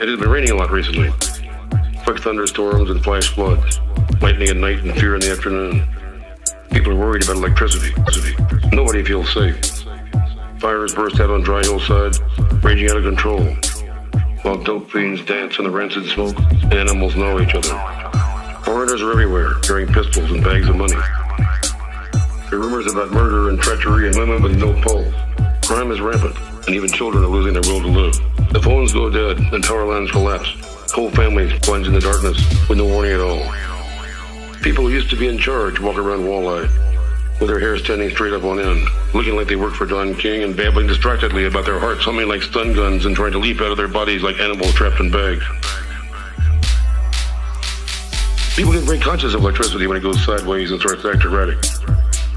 It has been raining a lot recently. Quick thunderstorms and flash floods. Lightning at night and fear in the afternoon. People are worried about electricity. Nobody feels safe. Fires burst out on dry hillsides, raging out of control. While dope fiends dance in the rancid smoke, animals know each other. Foreigners are everywhere, carrying pistols and bags of money. There are rumors about murder and treachery and women with no pulse. Crime is rampant, and even children are losing their will to live. The phones go dead, and power lines collapse. Whole families plunge in the darkness with no warning at all. People who used to be in charge walk around wall-eyed, with their hair standing straight up on end, looking like they work for Don King and babbling distractedly about their hearts humming like stun guns and trying to leap out of their bodies like animals trapped in bags. People get very conscious of electricity when it goes sideways and starts to act erratic.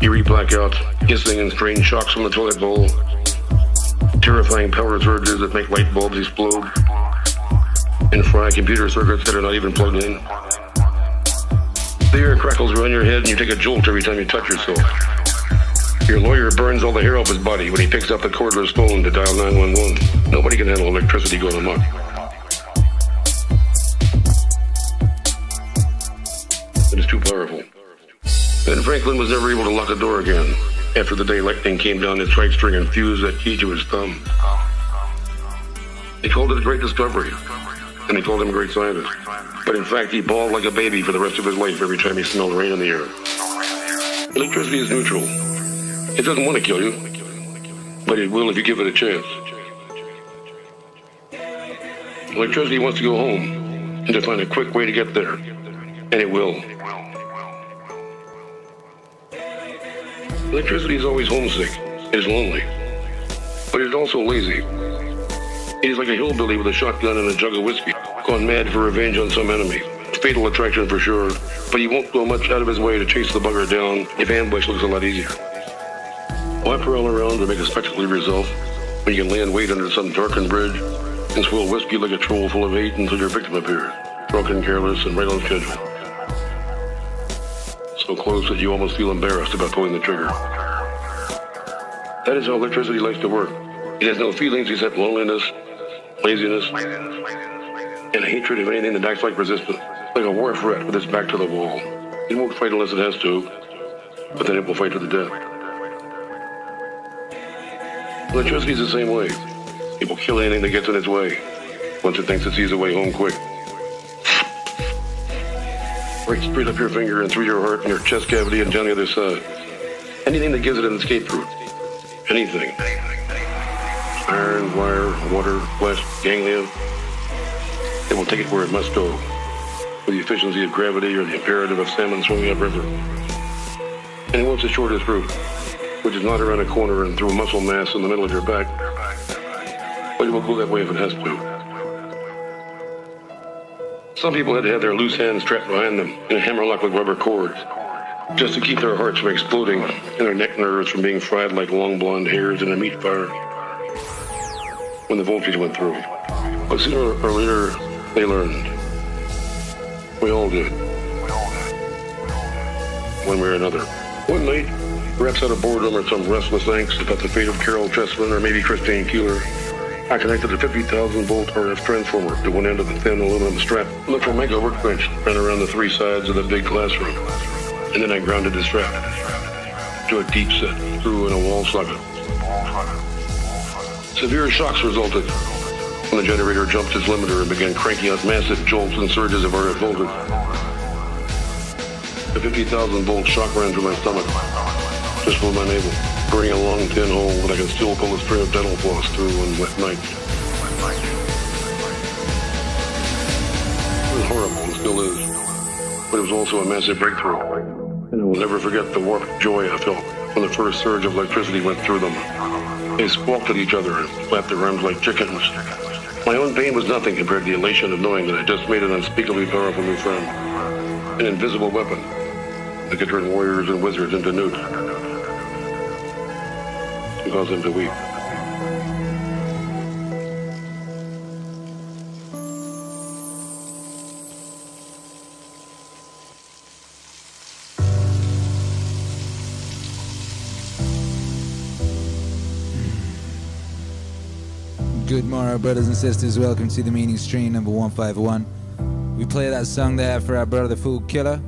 Eerie blackouts, hissing and strange shocks from the toilet bowl, terrifying power surges that make light bulbs explode, and fry computer circuits that are not even plugged in. The air crackles around your head and you take a jolt every time you touch yourself. Your lawyer burns all the hair off his body when he picks up the cordless phone to dial 911. Nobody can handle electricity going amok. It is too powerful. Ben Franklin was never able to lock the door again after the day lightning came down his right string and fused that key to his thumb. They called it a great discovery, and they called him a great scientist. But in fact, he bawled like a baby for the rest of his life every time he smelled rain in the air. Electricity is neutral. It doesn't want to kill you, but it will if you give it a chance. Electricity wants to go home and to find a quick way to get there, and it will. Electricity is always homesick. It is lonely. But it is also lazy. It is like a hillbilly with a shotgun and a jug of whiskey, gone mad for revenge on some enemy. Fatal attraction for sure, but he won't go much out of his way to chase the bugger down if ambush looks a lot easier. Why prowl around to make a spectacle of yourself when you can in wait under some darkened bridge and swill whiskey like a troll full of hate until your victim appears, drunk and careless and right on schedule? So close that you almost feel embarrassed about pulling the trigger. That is how electricity likes to work. It has no feelings except loneliness, laziness, and hatred of anything that acts like resistance, like a war threat with its back to the wall. It won't fight unless it has to, but then it will fight to the death. Electricity is the same way. It will kill anything that gets in its way, once it thinks it sees a way home quick. Right straight up your finger and through your heart and your chest cavity and down the other side. Anything that gives it an escape route. Anything. Iron, wire, water, flesh, ganglia. It will take it where it must go. With the efficiency of gravity or the imperative of salmon swimming upriver. And it wants the shortest route, which is not around a corner and through muscle mass in the middle of your back. But it will go that way if it has to. Some people had to have their loose hands strapped behind them in a hammerlock with rubber cords, just to keep their hearts from exploding and their neck nerves from being fried like long blonde hairs in a meat fire when the voltage went through. But sooner or later, they learned. We all did. One way or another. One night, perhaps out of boredom or some restless angst about the fate of Caryl Chessman or maybe Christine Keeler, I connected a 50,000 volt RF transformer to one end of the thin aluminum strap the Formica workbench ran around the three sides of the big classroom. And then I grounded the strap to a deep set through in a wall socket. Severe shocks resulted when the generator jumped its limiter and began cranking out massive jolts and surges of RF voltage. The 50,000 volt shock ran through my stomach, just below my navel burning a long thin hole that I can still pull a string of dental floss through on wet nights. It was horrible and still is, but it was also a massive breakthrough. And I will never forget the warped joy I felt when the first surge of electricity went through them. They squawked at each other and flapped their arms like chickens. My own pain was nothing compared to the elation of knowing that I just made an unspeakably powerful new friend. An invisible weapon that could turn warriors and wizards into newts him to weep. Good morrow, brothers and sisters. Welcome to the Meaning Stream number 151. We play that song there for our brother Fool Killer.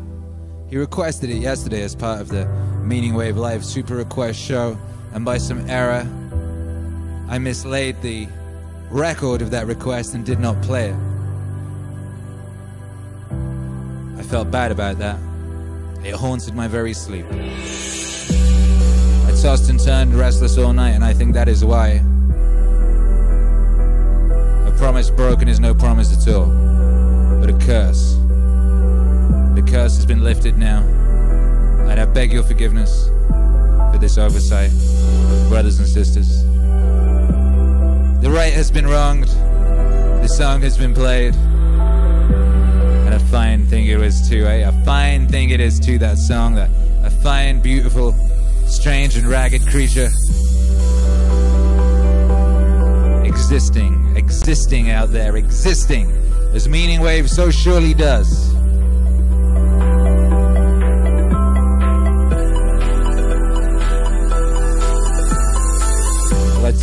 He requested it yesterday as part of the Meaning Wave Live Super Request Show and by some error, I mislaid the record of that request and did not play it. I felt bad about that. It haunted my very sleep. I tossed and turned restless all night, and I think that is why. A promise broken is no promise at all, but a curse. The curse has been lifted now, and I beg your forgiveness for this oversight, brothers and sisters. The right has been wronged, the song has been played, and a fine thing it is too, eh? A fine thing it is too, that song, that a fine, beautiful, strange, and ragged creature existing, existing out there, existing, as Meaning Wave so surely does.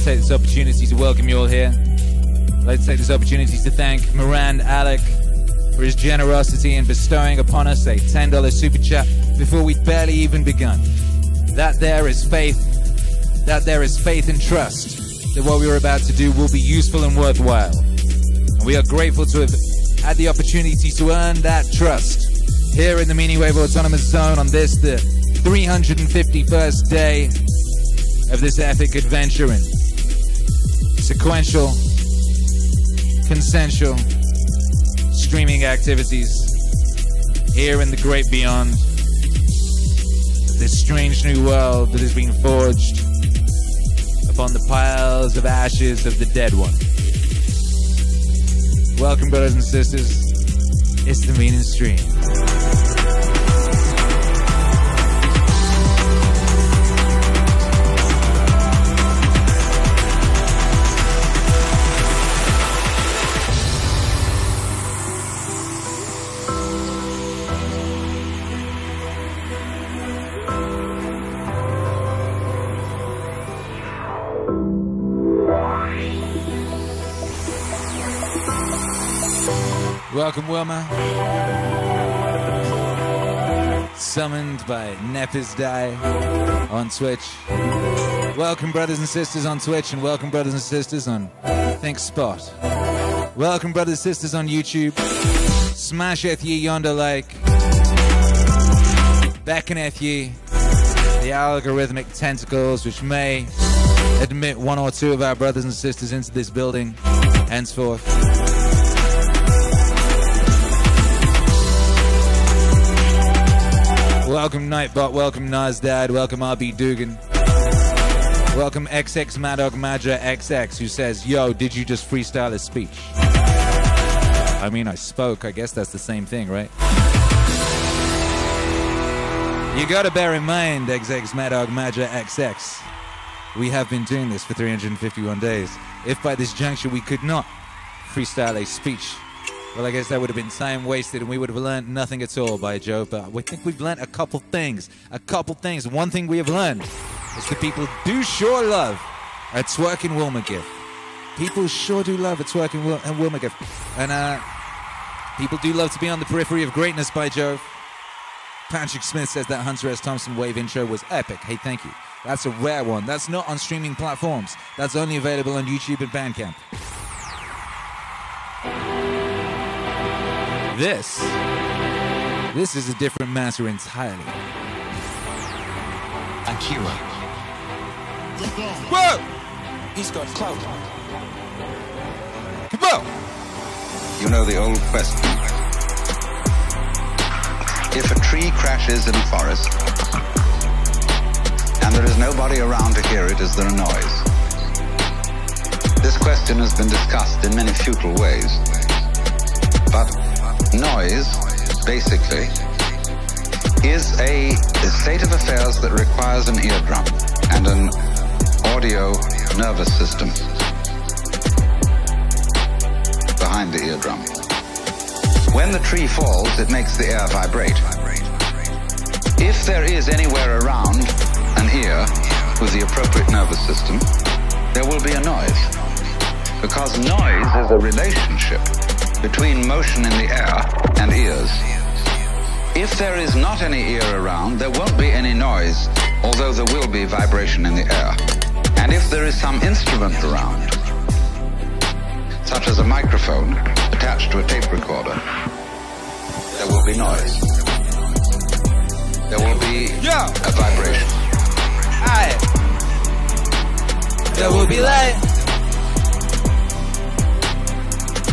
Take this opportunity to welcome you all here. I'd like to take this opportunity to thank Moran Alec for his generosity in bestowing upon us a $10 super chat before we'd barely even begun. That there is faith. That there is faith and trust that what we are about to do will be useful and worthwhile. And we are grateful to have had the opportunity to earn that trust here in the Meaning Wave Autonomous Zone on this, the 351st day of this epic adventure in sequential, consensual streaming activities here in the great beyond. This strange new world that has been forged upon the piles of ashes of the dead one. Welcome, brothers and sisters. It's the Meaning Stream. Welcome, Wilma. Summoned by Nepis Die on Twitch. Welcome, brothers and sisters on Twitch, and welcome, brothers and sisters on ThinkSpot. Welcome, brothers and sisters on YouTube. Smasheth ye yonder like. Beckoneth ye the algorithmic tentacles which may admit one or two of our brothers and sisters into this building henceforth. Welcome Nightbot, welcome Nazdad, welcome RB Dugan. Welcome XX Madog Madra XX who says, Yo, did you just freestyle a speech? I mean, I spoke. I guess that's the same thing, right? You gotta bear in mind, XX Madog Madra XX. We have been doing this for 351 days. If by this juncture we could not freestyle a speech well, I guess that would have been time wasted and we would have learned nothing at all by Joe, but we think we've learned a couple things. A couple things. One thing we have learned is that people do sure love a twerking Wilma gift. People sure do love a twerking Wil- a Wilma gift. And uh, people do love to be on the periphery of greatness by Jove. Patrick Smith says that Hunter S. Thompson wave intro was epic. Hey, thank you. That's a rare one. That's not on streaming platforms. That's only available on YouTube and Bandcamp. This, this is a different matter entirely. Akira. Whoa! He's got clout. Whoa! You know the old question. If a tree crashes in a forest and there is nobody around to hear it, is there a noise? This question has been discussed in many futile ways. But noise, basically, is a, state of affairs that requires an eardrum and an audio nervous system behind the eardrum. When the tree falls, it makes the air vibrate. If there is anywhere around an ear with the appropriate nervous system, there will be a noise. Because noise is a relationship between motion in the air and ears. If there is not any ear around, there won't be any noise, although there will be vibration in the air. And if there is some instrument around, such as a microphone attached to a tape recorder, there will be noise. There will be Yeah. a vibration. Aye. There will be light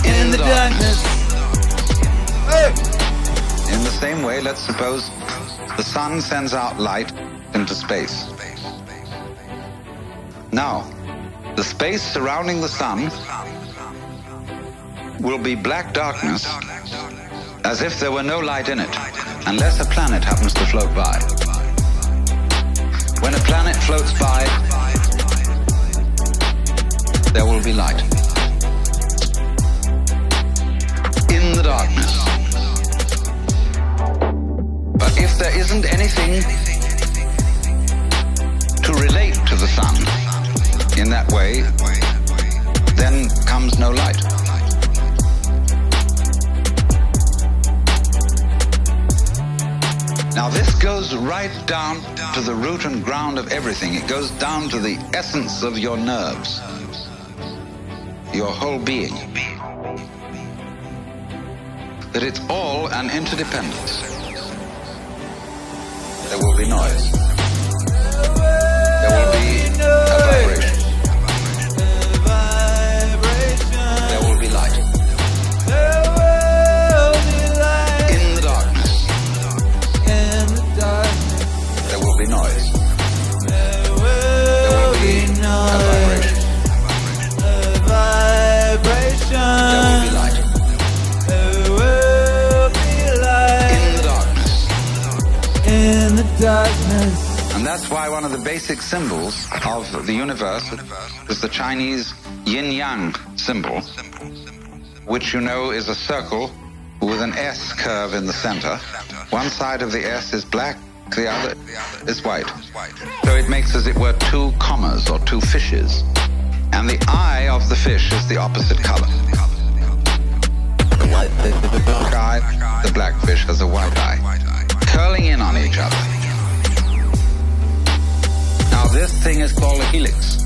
in the darkness. Hey. In the same way, let's suppose the sun sends out light into space. Now, the space surrounding the sun will be black darkness as if there were no light in it, unless a planet happens to float by. When a planet floats by, there will be light. The darkness. But if there isn't anything to relate to the sun in that way, then comes no light. Now this goes right down to the root and ground of everything. It goes down to the essence of your nerves, your whole being. That it's all an interdependence. There will be noise. There will be vibration. There will be light. In the darkness, there will be noise. There will be. Why one of the basic symbols of the universe is the Chinese yin yang symbol, which you know is a circle with an S curve in the center. One side of the S is black, the other is white. So it makes, as it were, two commas or two fishes. And the eye of the fish is the opposite color. The white dark eye, the black fish has a white eye, curling in on each other. This thing is called a helix.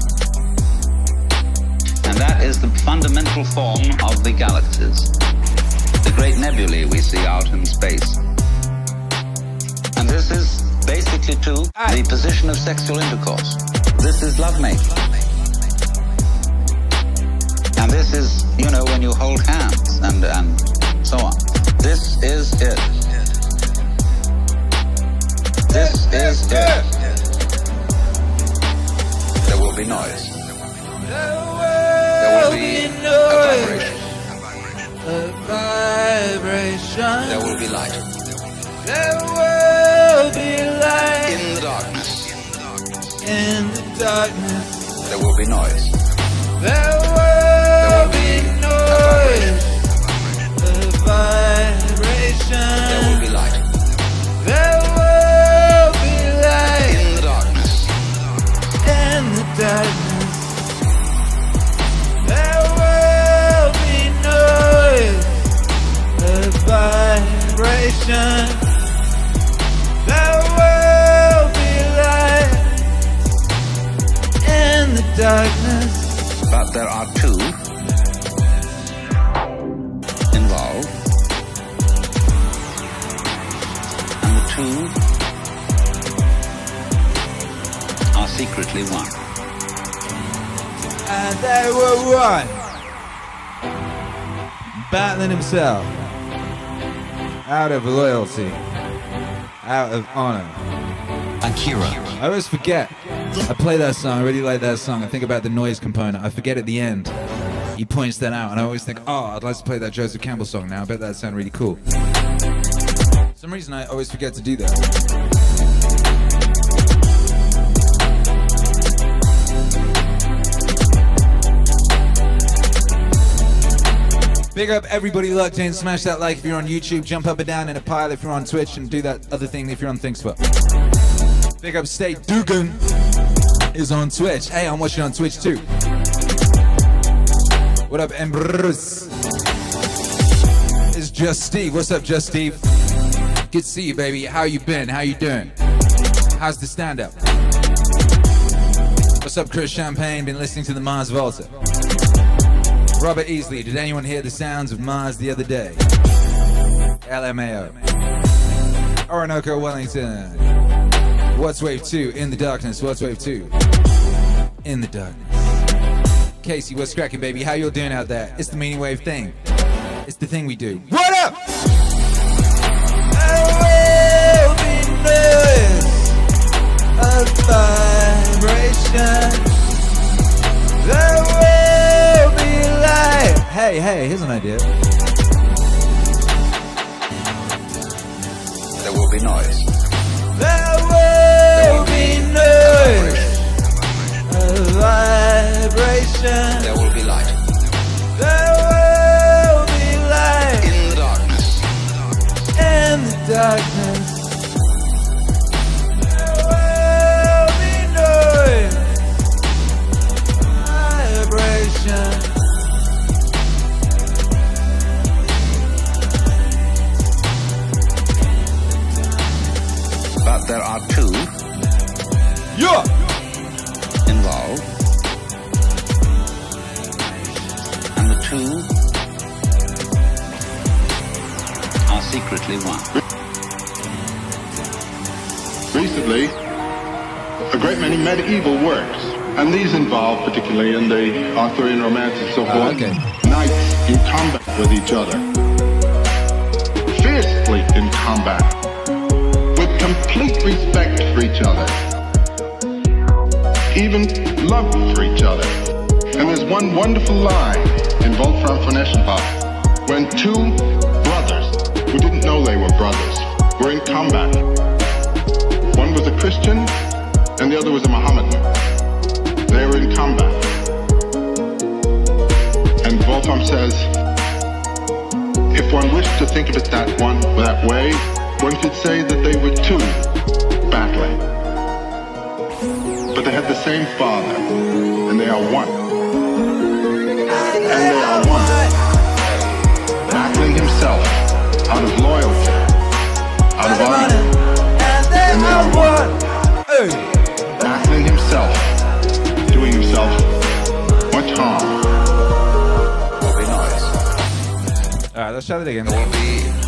And that is the fundamental form of the galaxies, the great nebulae we see out in space. And this is basically to the position of sexual intercourse. This is lovemaking. And this is, you know, when you hold hands and, and so on. This is it. This is it. There will be noise. There will be a vibration. There will be light. There will be light In the darkness, in the darkness. there will be noise. There will be noise, a vibration. There will be light in the darkness. but there are two involved. And the two are secretly one. And they were one. Battling himself. Out of loyalty. Out of honor. Akira. I always forget. I play that song, I really like that song. I think about the noise component. I forget at the end. He points that out, and I always think, oh, I'd like to play that Joseph Campbell song now. I bet that'd sound really cool. For some reason, I always forget to do that. Big up everybody locked in. Smash that like if you're on YouTube. Jump up and down in a pile if you're on Twitch. And do that other thing if you're on ThinkSpot. Big up State Dugan is on Twitch. Hey, I'm watching on Twitch too. What up, Embrus? It's just Steve. What's up, just Steve? Good to see you, baby. How you been? How you doing? How's the stand-up? What's up, Chris Champagne? Been listening to the Mars Volta. Robert Easley, did anyone hear the sounds of Mars the other day? LMAO. Orinoco Wellington. What's Wave 2? In the darkness. What's Wave 2? In the darkness. Casey, what's cracking, baby? How you doing out there? It's the Meaning Wave thing. It's the thing we do. What up? Hey, hey, here's an idea. There will be noise. There will be noise. A vibration. There will be light. There will be light In the darkness. in the darkness. There are two Yeah. involved. And the two are secretly one. recently a great many medieval works, and these involve, particularly in the Arthurian romance and so ah, forth, okay. knights in combat with each other, fiercely in combat, complete respect for each other, even love for each other. And there's one wonderful line in Wolfram von Eschenbach when two brothers who didn't know they were brothers were in combat. One was a Christian and the other was a Mohammedan. They were in combat. And Wolfram says, if one wished to think of it that one that way, one could say that they were two battling. But they had the same father, and they are one. And they are one. Battling himself out of loyalty, out of honor. And they are one. Hey. battling himself, doing himself much harm. Will be noise. All right, let's try that again.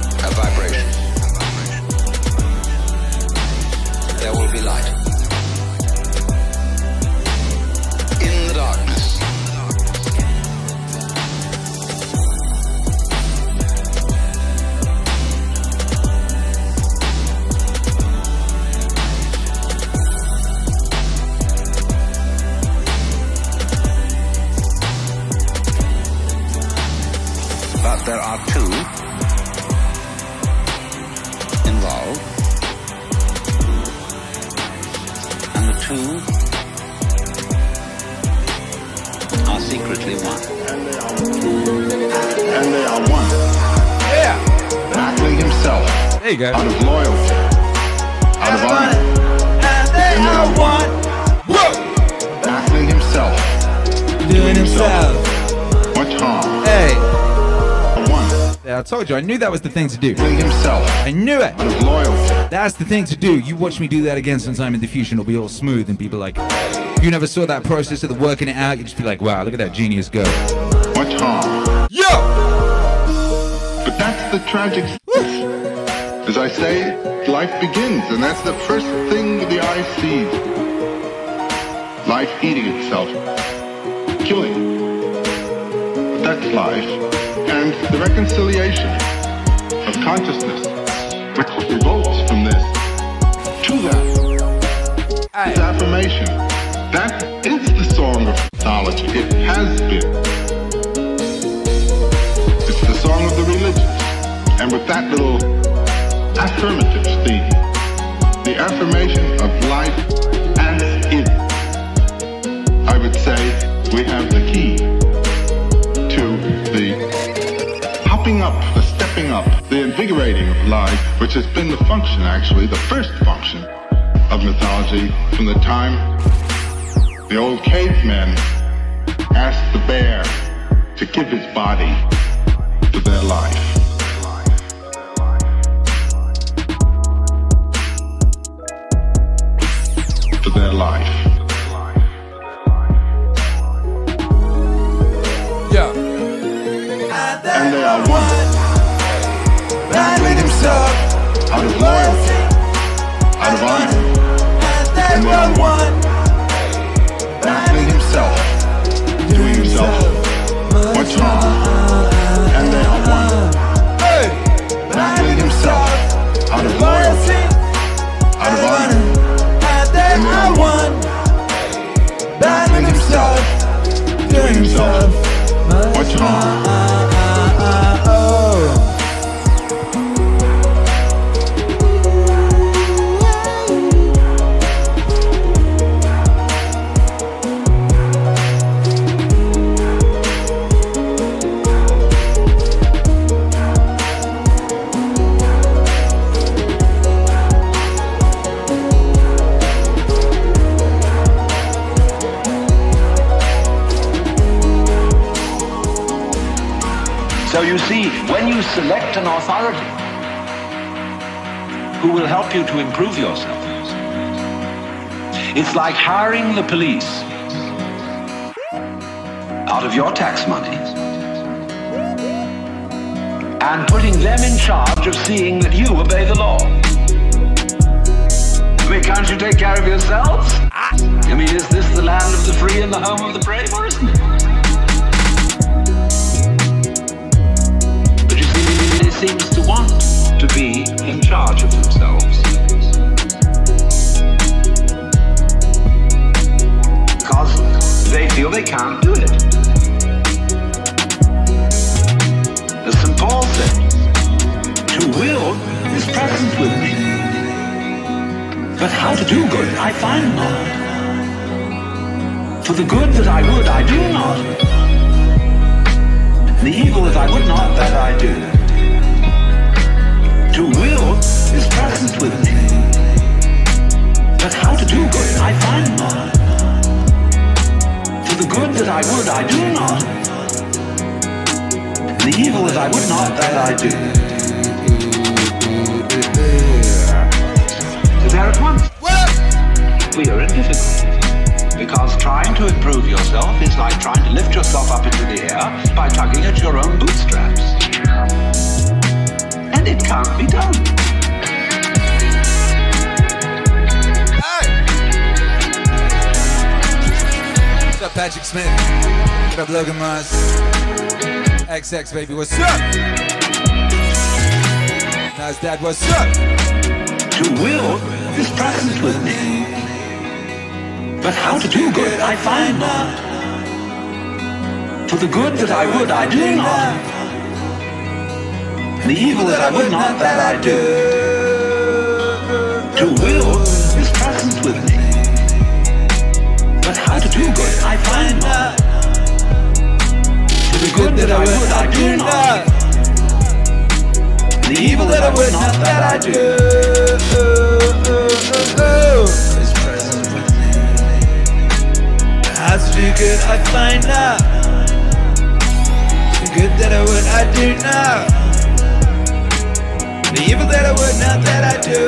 You go. out of loyalty, out of honor. And they And are one. Whoa. Battling himself, Doing himself. much harm. Hey. I told you. I knew that was the thing to do. Himself I knew it. out of loyalty. That's the thing to do. You watch me do that again sometime in the future, and it'll be all smooth, and people like, you never saw that process of the working it out. You just be like, wow, look at that genius go. much harm. Yo! But that's the tragic. As I say, life begins, and that's the first thing the eye sees. Life eating itself, killing. But that's life, and the reconciliation of consciousness, which revolts from this, to that, Hey. is affirmation. That is the song of mythology. It has been. It's the song of the religions. And with that little affirmative theme, the affirmation of life as is, I would say we have the key to the hopping up, the stepping up, the invigorating of life, which has been the function, actually, the first function of mythology from the time the old cavemen asked the bear to give his body to their life. Authority who will help you to improve yourself, it's like hiring the police out of your tax money and putting them in charge of seeing that you obey the law. I mean, can't you take care of yourselves? Ah. I mean, is this the land of the free and the home of the brave, or isn't it? Want to be in charge of themselves. Because they feel they can't do it. As St. Paul said, to will is present with me. But how to do good I find not. For the good that I would I do not. The evil that I would not, that I do. To will is present with me. But how to do good I find not. For the good that I would I do not. The evil that I would not, that I do. So there at once. We are in difficulty. Because trying to improve yourself is like trying to lift yourself up into the air by tugging at your own bootstraps. And it can't be done. What's up, Patrick Smith? What up, Logan Mars? XX, baby, what's up? Nas Dad, what's up? To will is present with me. But how to do good I find not. For the good that I would I do not. The evil that I would not that I do. To will is present with me. But how to do good I find not. To the good that I would I do not. The evil that I would not that I do. Is present with me. How to do good, I find out. The good that I would, I do now. The evil that I would not, that I do.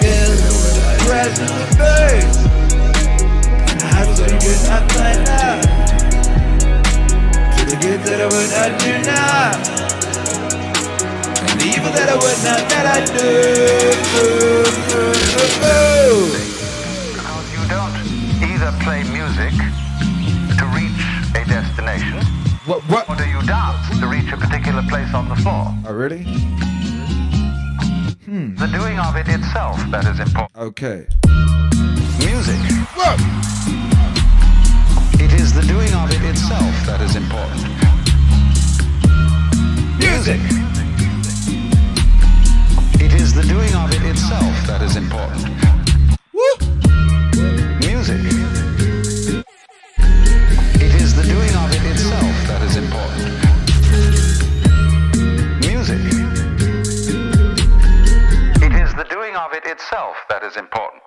Good that would, I present with face. How to do good, I find out. The good that I would, I do now. And the evil that I would not, that I do. You don't either play music to reach a destination, What, what? or do you dance to reach a particular place on the floor. Oh, really? Hmm. The doing of it itself that is important. Okay. Music. Whoa! It is the doing of it itself that is important. Music! It is the doing of it itself that is important. Woo! Music. Itself that is important.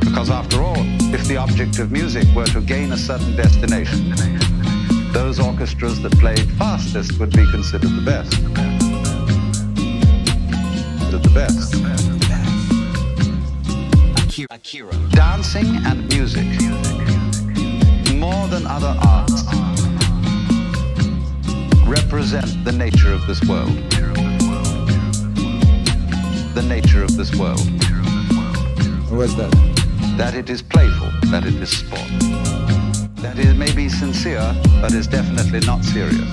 Because after all, if the object of music were to gain a certain destination, those orchestras that played fastest would be considered the best. The best. Akira. Dancing and music, more than other arts, represent the nature of this world. The nature of this world. What's that? That it is playful, that it is sport. That it may be sincere, but is definitely not serious.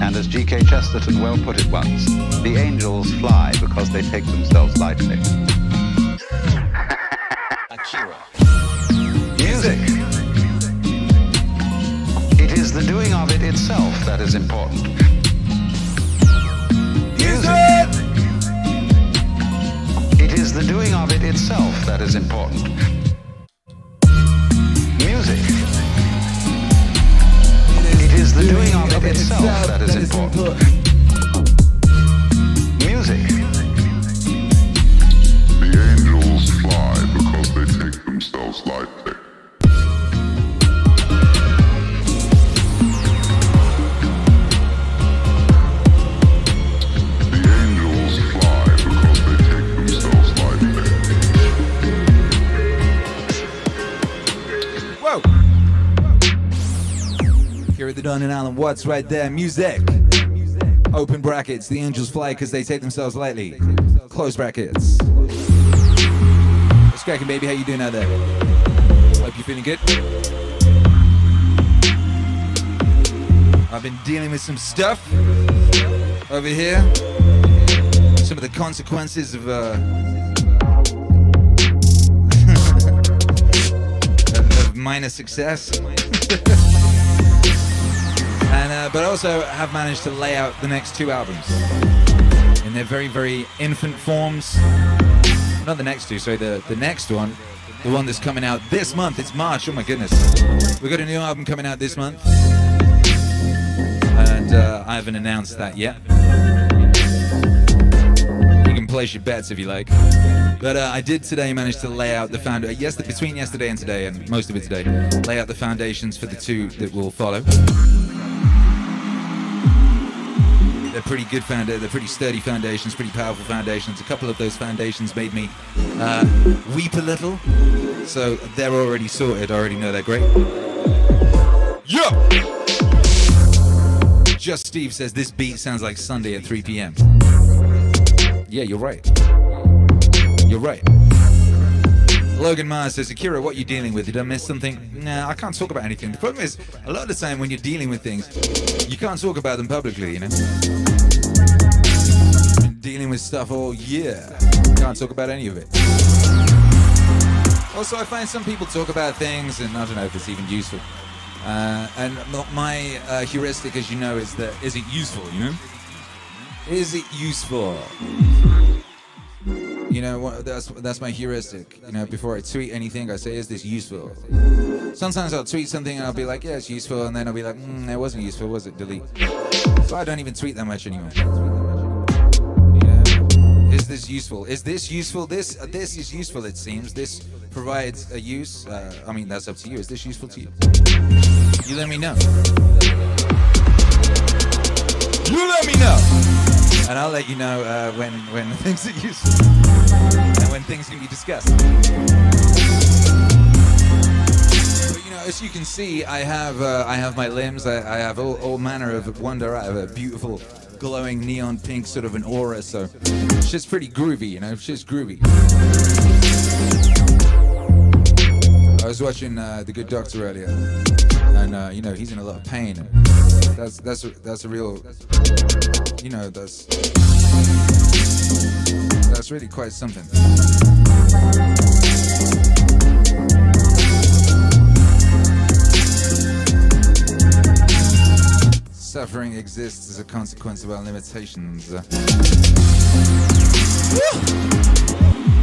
And as G.K. Chesterton well put it once, the angels fly because they take themselves lightly. Akira. Music. It is the doing of it itself that is important. Music. Is the doing of it itself that is important. Music. It is the doing of it itself that is important. Music. The angels fly because they take themselves lightly. Here at the Don and Alan Watts right there. Music. Open brackets. The angels fly because they take themselves lightly. Close brackets. What's cracking, baby? How you doing out there? Hope you're feeling good. I've been dealing with some stuff over here. Some of the consequences of uh, minor success. uh, but also have managed to lay out the next two albums in their very very infant forms. Not the next two, sorry, the the next one, the one that's coming out this month. It's March. Oh my goodness, We've got a new album coming out this month, and uh, I haven't announced that yet. You can place your bets if you like. But uh, I did today manage to lay out the found yes between yesterday and today and most of it today lay out the foundations for the two that will follow. They're pretty good founda- They're pretty sturdy foundations, pretty powerful foundations. A couple of those foundations made me uh, weep a little, so they're already sorted. I already know they're great. Yeah. Just Steve says this beat sounds like Sunday at 3 p.m. Yeah, you're right. You're right. Logan Mars says, Akira, what are you dealing with? Did I miss something? Nah, I can't talk about anything. The problem is, a lot of the time when you're dealing with things, you can't talk about them publicly, you know? Been dealing with stuff all year. Can't talk about any of it. Also, I find some people talk about things, and I don't know if it's even useful. Uh, and my uh, heuristic, as you know, is that is it useful? You know, is it useful? You know, that's that's my heuristic. You know, before I tweet anything, I say, "Is this useful?" Sometimes I'll tweet something and I'll be like, "Yeah, it's useful," and then I'll be like, mm, "It wasn't useful, was it?" Delete. So I don't even tweet that much anymore. Is this useful? Is this useful? This uh, this is useful. It seems this provides a use. Uh, I mean, that's up to you. Is this useful to you? You let me know. You let me know, and I'll let you know uh, when when things are useful and when things can be discussed. But you know, as you can see, I have uh, I have my limbs. I, I have all, all manner of wonder. I have a beautiful, glowing neon pink sort of an aura. So just pretty groovy. You know, just groovy. I was watching uh, The Good Doctor earlier, and uh, you know he's in a lot of pain. That's that's a, that's a real, you know, that's that's really quite something. Suffering exists as a consequence of our limitations.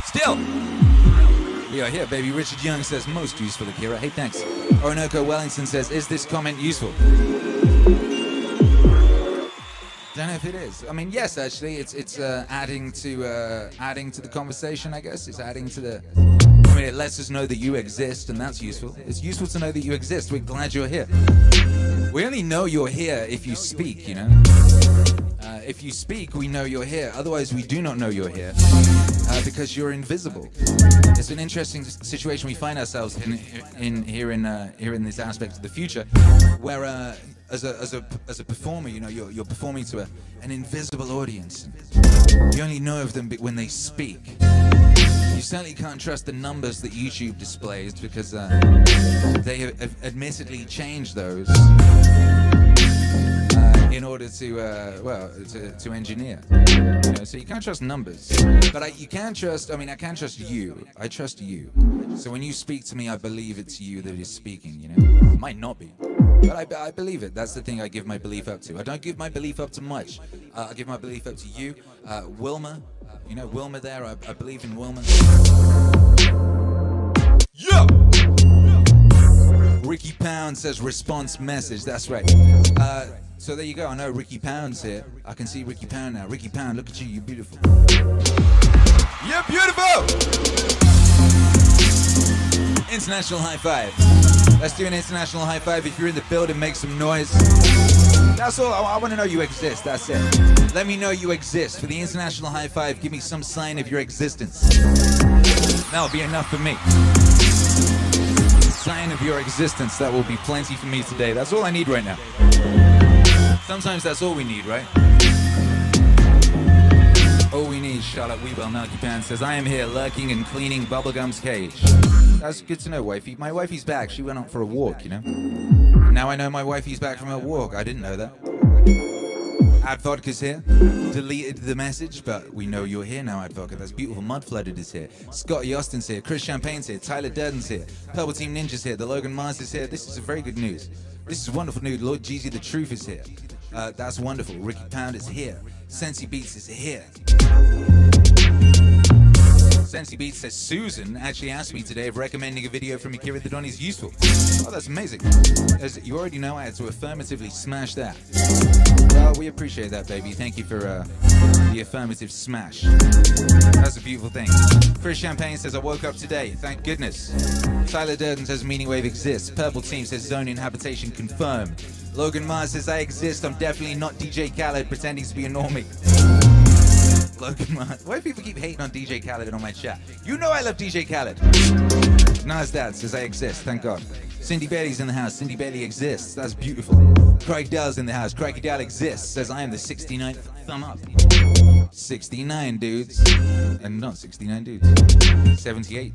Still, we are here, baby. Richard Young says most useful, Akira. Hey, thanks. Orinoco Wellington says, is this comment useful? Don't know if it is. I mean, yes, actually, it's it's uh, adding to uh, adding to the conversation. I guess it's adding to the I mean, it lets us know that you exist, and that's useful. It's useful to know that you exist. We're glad you're here. We only know you're here if you speak, you know? Uh, if you speak, we know you're here. Otherwise, we do not know you're here uh, because you're invisible. It's an interesting situation we find ourselves in, in here in uh, here in this aspect of the future, where uh, as a as a as a performer, you know, you're you're performing to a, an invisible audience. You only know of them when they speak. You certainly can't trust the numbers that YouTube displays because uh, they have admittedly changed those in order to, uh, well, to, to engineer. You know, so you can't trust numbers, but I, you can trust. I mean, I can trust you. I trust you. So when you speak to me, I believe it's you that is speaking. You know, it might not be. But I, I believe it. That's the thing I give my belief up to. I don't give my belief up to much. Uh, I give my belief up to you, uh, Wilma. You know, Wilma there. I, I believe in Wilma. Yo! Ricky Pound says response message. That's right. Uh, so there you go. I know Ricky Pound's here. I can see Ricky Pound now. Ricky Pound, look at you. You're beautiful. You're beautiful! International high five. Let's do an international high five. If you're in the building, make some noise. That's all. I, I want to know you exist. That's it. Let me know you exist. For the international high five, give me some sign of your existence. That'll be enough for me sign of your existence. That will be plenty for me today. That's all I need right now. Sometimes that's all we need, right? All we need, Charlotte Weebel Nalky Pan says, I am here lurking and cleaning Bubblegum's cage. That's good to know, wifey. My wifey's back. She went out for a walk, you know? Now I know my wifey's back from her walk. I didn't know that. Ad Vodka's here. Deleted the message, but we know you're here now, Ad Vodka. That's beautiful. Mud Flooded is here. Scotty Austin's here. Chris Champagne's here. Tyler Durden's here. Purple Team Ninja's here. The Logan Mars is here. This is very good news. This is wonderful news. Lord Jeezy the Truth is here. Uh, that's wonderful. Ricky Pound is here. Sensi Beats is here. Sensi Beats says Susan actually asked me today if recommending a video from Akira the Don is useful. Oh, that's amazing. As you already know, I had to affirmatively smash that. Well, we appreciate that, baby. Thank you for uh, the affirmative smash. That's a beautiful thing. Chris Champagne says, I woke up today. Thank goodness. Tyler Durden says, Meaning Wave exists. Purple Team says, Zone inhabitation confirmed. Logan Mars says, I exist. I'm definitely not DJ Khaled pretending to be a normie. Logan Mars. Why do people keep hating on DJ Khaled on my chat? You know I love DJ Khaled. Nas Dad says I exist, thank God. Cindy Bailey's in the house. Cindy Bailey exists. That's beautiful. Craig Dell's in the house. Craigie Dell exists. Says I am the 69th thumb up. 69 dudes. And not 69 dudes. 78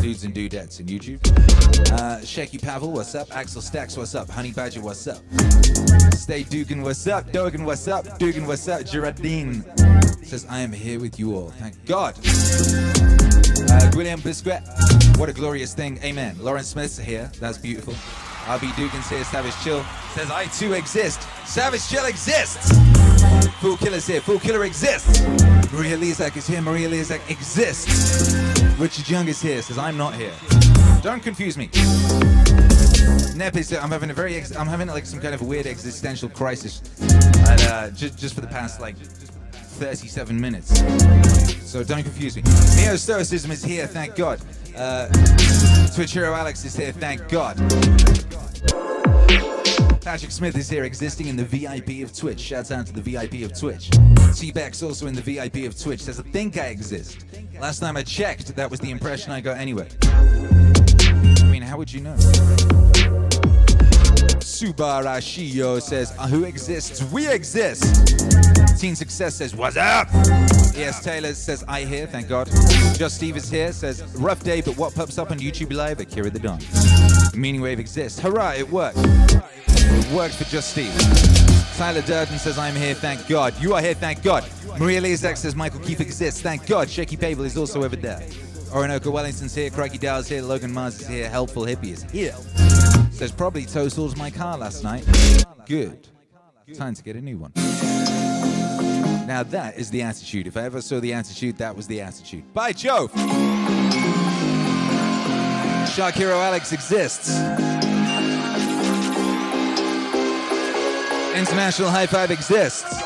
dudes and dudettes in YouTube. Uh, Pavel, what's up? Axel Stacks, what's up? Honey Badger, what's up? Stay Dugan, what's up? Dogan, what's up? Dugan, what's up? Gerardine says, I am here with you all. Thank God. Uh, William Biscuit, what a glorious thing. Amen. Lauren Smith's here. That's beautiful. RB Dugan's here. Savage Chill says, I too exist. Savage Chill exists. Fool Killer's here. Fool Killer exists. Maria Lizak is here. Maria Lizak exists. Richard Young is here. Says, I'm not here. Don't confuse me. Nep is, I'm having a very, I'm having like some kind of weird existential crisis, and, uh, just, just for the past like 37 minutes. So don't confuse me. Neo Stoicism is here, thank God. Uh, Twitch Hero Alex is here, thank God. Patrick Smith is here, existing in the VIP of Twitch. Shouts out to the VIP of Twitch. T-Bex also in the VIP of Twitch. Says, I think I exist. Last time I checked, that was the impression I got anyway. I mean, how would you know? Subarashio says, uh, Who exists? We exist. Teen Success says, What's up? ES Taylor says, I here, thank God. Just Steve is here, says, Rough day, but what pops up on YouTube Live? Akira the Don. Meaning Wave exists. Hurrah, it worked. It worked for Just Steve. Tyler Durden says, I'm here, thank God. You are here, thank God. Maria Lizak says, Michael Keefe exists, thank God. Shaky Pavel is also over there. Oh, Orinoco Wellington's here, Crikey Dow's here, Logan Mars is here, Helpful Hippie is here. Says, probably toe soles my car last night. Good. Time to get a new one. Now that is the attitude. If I ever saw the attitude, that was the attitude. By Jove! Shark Hero Alex exists. International High Five exists.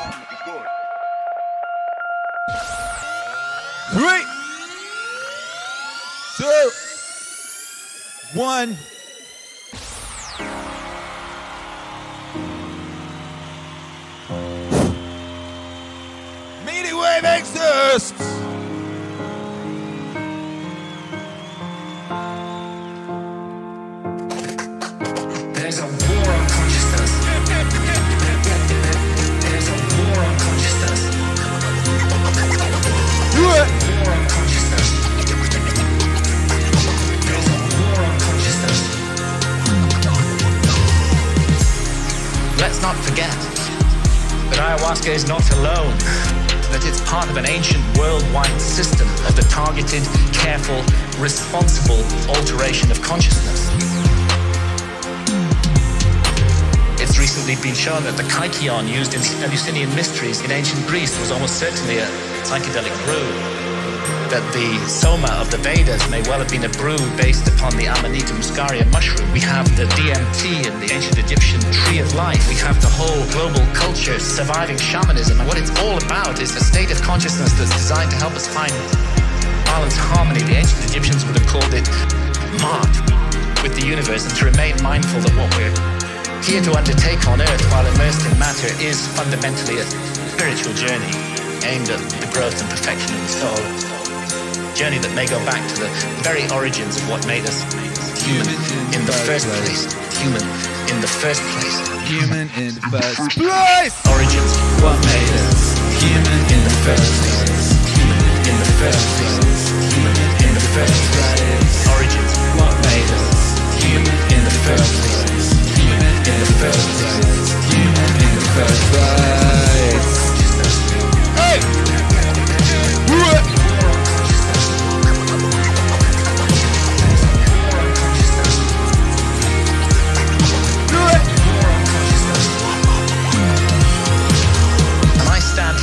Three, two, one. Meaty wave exhausts. There's a war on consciousness. Not forget that ayahuasca is not alone, that it's part of an ancient worldwide system of the targeted, careful, responsible alteration of consciousness. It's recently been shown that the kykeon used in Eleusinian mysteries in ancient Greece was almost certainly a psychedelic brew. That the soma of the Vedas may well have been a brew based upon the Amanita muscaria mushroom. We have the DMT in the ancient Egyptian tree of life. We have the whole global culture surviving shamanism. And what it's all about is a state of consciousness that's designed to help us find balance, harmony. The ancient Egyptians would have called it Maat with the universe and to remain mindful that what we're here to undertake on earth while immersed in matter is fundamentally a spiritual journey aimed at the growth and perfection of the soul. Journey that may go back to the very origins of what made us human in the first place. Human in the first place. Human in the first place. Origins. What made us human In the first place. Human in the first place. Human in the first place. Origins. What made us Human in the first place. Human in the first place. human in the first place? Hey!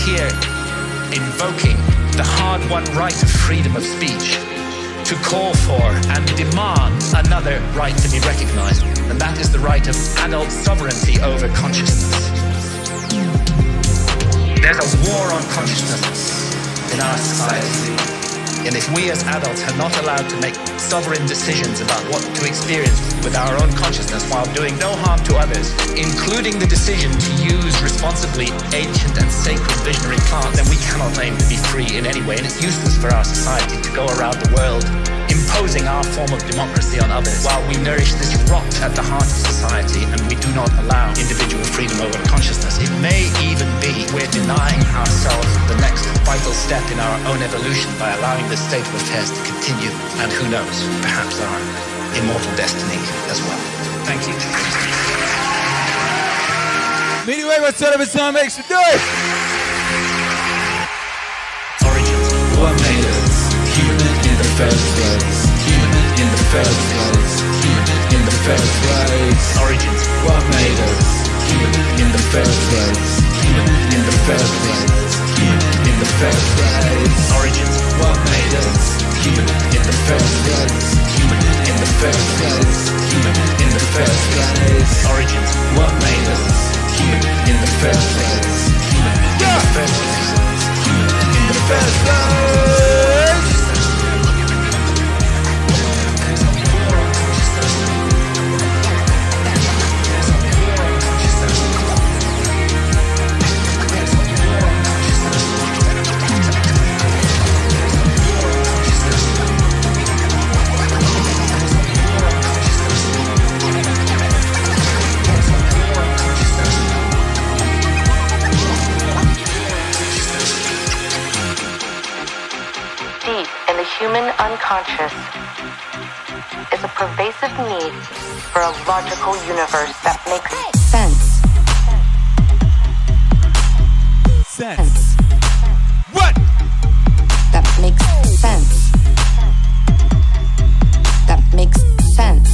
Here invoking the hard won right of freedom of speech to call for and demand another right to be recognized. And that is the right of adult sovereignty over consciousness. There's a war on consciousness in our society. And if we as adults are not allowed to make sovereign decisions about what to experience with our own consciousness while doing no harm to others, including the decision to use responsibly ancient and sacred visionary plants, then we cannot claim to be free in any way. And it's useless for our society to go around the world imposing our form of democracy on others while we nourish this rot at the heart of society and we do not allow individual freedom over consciousness. It may even be we're denying ourselves the next vital step in our own evolution by allowing this state of affairs to continue and who knows, perhaps our immortal destiny as well. Thank you. Meaty wave, what sort of a makes you do it? Origins. What made us human in the first first place. In the first place. Origins. What made us in the first place? In the first place. In the first place. Origins. What made us human in the first place? In the first place. In the first place. Origins. What made us in the first place? In the first place. In the first place. Human unconscious is a pervasive need for a logical universe that makes sense. Sense. Sense. What? That makes sense. That makes sense.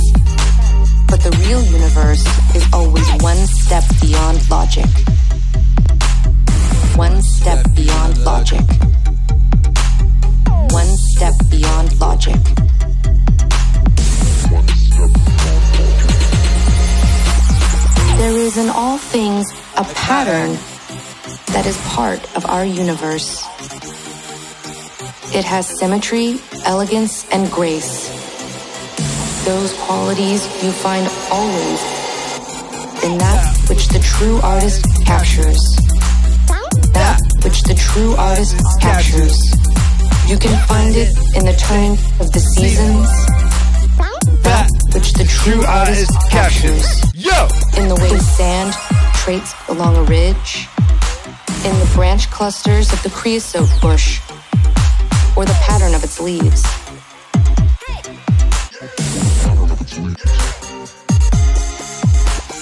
But the real universe is always one step beyond logic. One step beyond logic. Step beyond logic. There is in all things a pattern that is part of our universe. It has symmetry, elegance, and grace. Those qualities you find always in that which the true artist captures. That which the true artist captures. You can find it in the turn of the seasons. That which the true artist captures. Yo! In the way sand traits along a ridge. In the branch clusters of the creosote bush. Or the pattern of its leaves.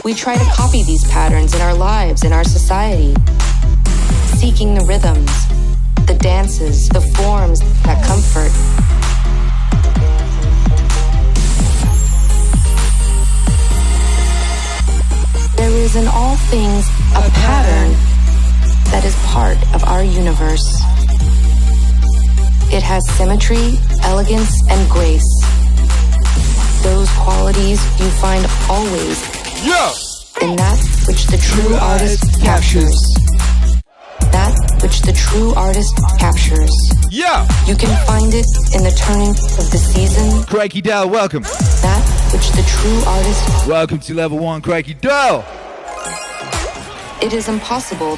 We try to copy these patterns in our lives, in our society, seeking the rhythms, the dances, the forms that comfort. There is in all things a pattern that is part of our universe. It has symmetry, elegance, and grace. Those qualities you find always Yo! in that which the true artist captures. That which the true artist captures. Yeah! You can find it in the turning of the season. Crikey Dell, welcome. That which the true artist. Welcome to level one, Crikey Dell. It is impossible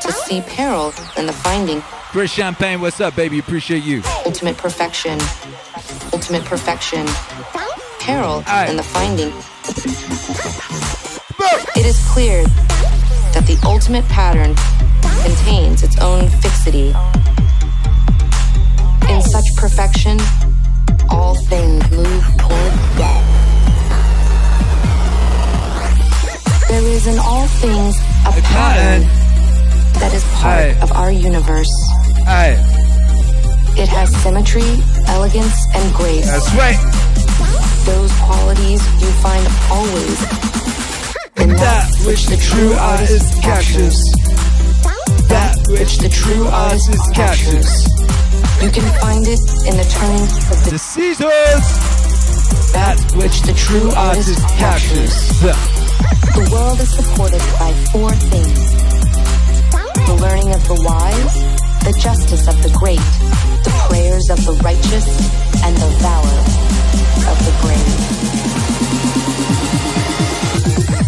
to see peril in the finding. Chris Champagne, what's up, baby? Appreciate you. Ultimate perfection. Ultimate perfection. Peril Aye. in the finding. It is clear that the ultimate pattern contains its own fixity. In such perfection, all things move toward death. There is in all things a pattern that is part of our universe. It has symmetry, elegance, and grace. that's right. Those qualities you find always in that which the true artist captures. That which the true artist captures. You can find it in the turning of The the Caesars! that which the true artist captures. The world is supported by four things the learning of the wise, the justice of the great, the prayers of the righteous, and the valor of the brave.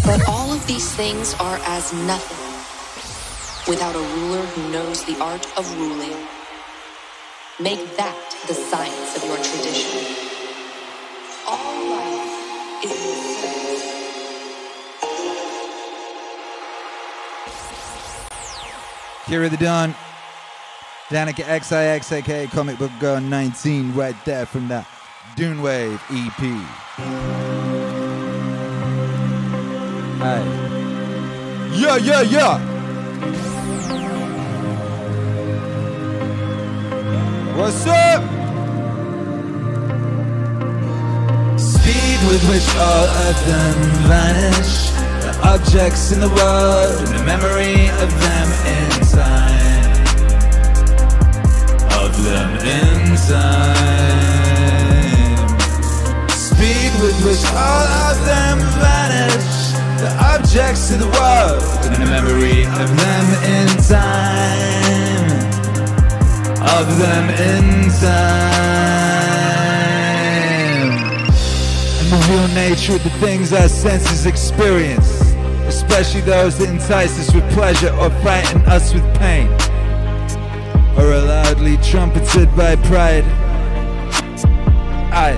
But all of these things are as nothing without a ruler who knows the art of ruling. Make that the science of your tradition. All life is in service. Kira the Don. Danika XIX, aka Comic Book Girl 19, right there from that Dune Wave EP. Hi. Yeah, yeah, yeah. What's up? Speed with which all of them vanish. The objects in the world and the memory of them in time. Of them in time. Speed with which all of them vanish. The objects in the world. And the memory of them in time. Of them in time. And the real nature of the things our senses experience, especially those that entice us with pleasure or frighten us with pain, or are loudly trumpeted by pride. I,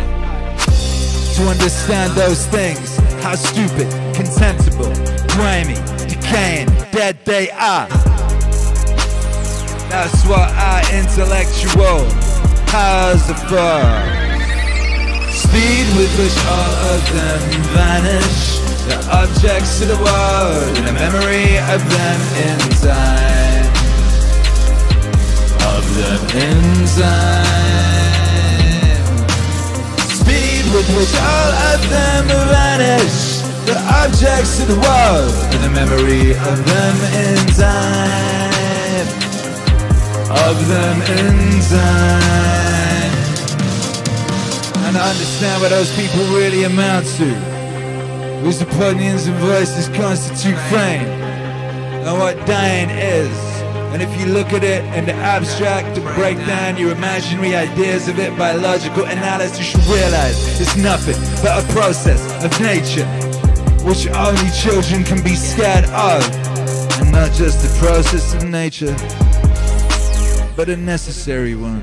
to understand those things, how stupid, contemptible, grimy, decaying, dead they are. That's what our intellectual powers are for. Speed with which all of them vanish. The objects of the world and the memory of them in time. Of them in time. Speed with which all of them vanish. The objects of the world. And the memory of them in time. Of them in time and I understand what those people really amount to. Whose opinions and voices constitute fame, and what dying is, And if you look at it in the abstract to break down your imaginary ideas of it by logical analysis, you should realize it's nothing but a process of nature, which only children can be scared of. And not just a process of nature, but a necessary one.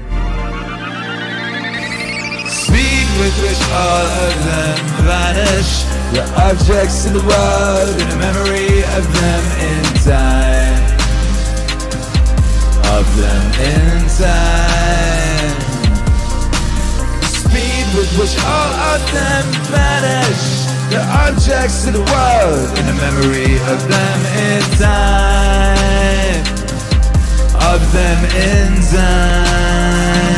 Speed with which all of them vanish, the objects in the world and the memory of them in time of them in time. Speed with which all of them vanish. The objects of the world in the memory of them in time. Of them in time.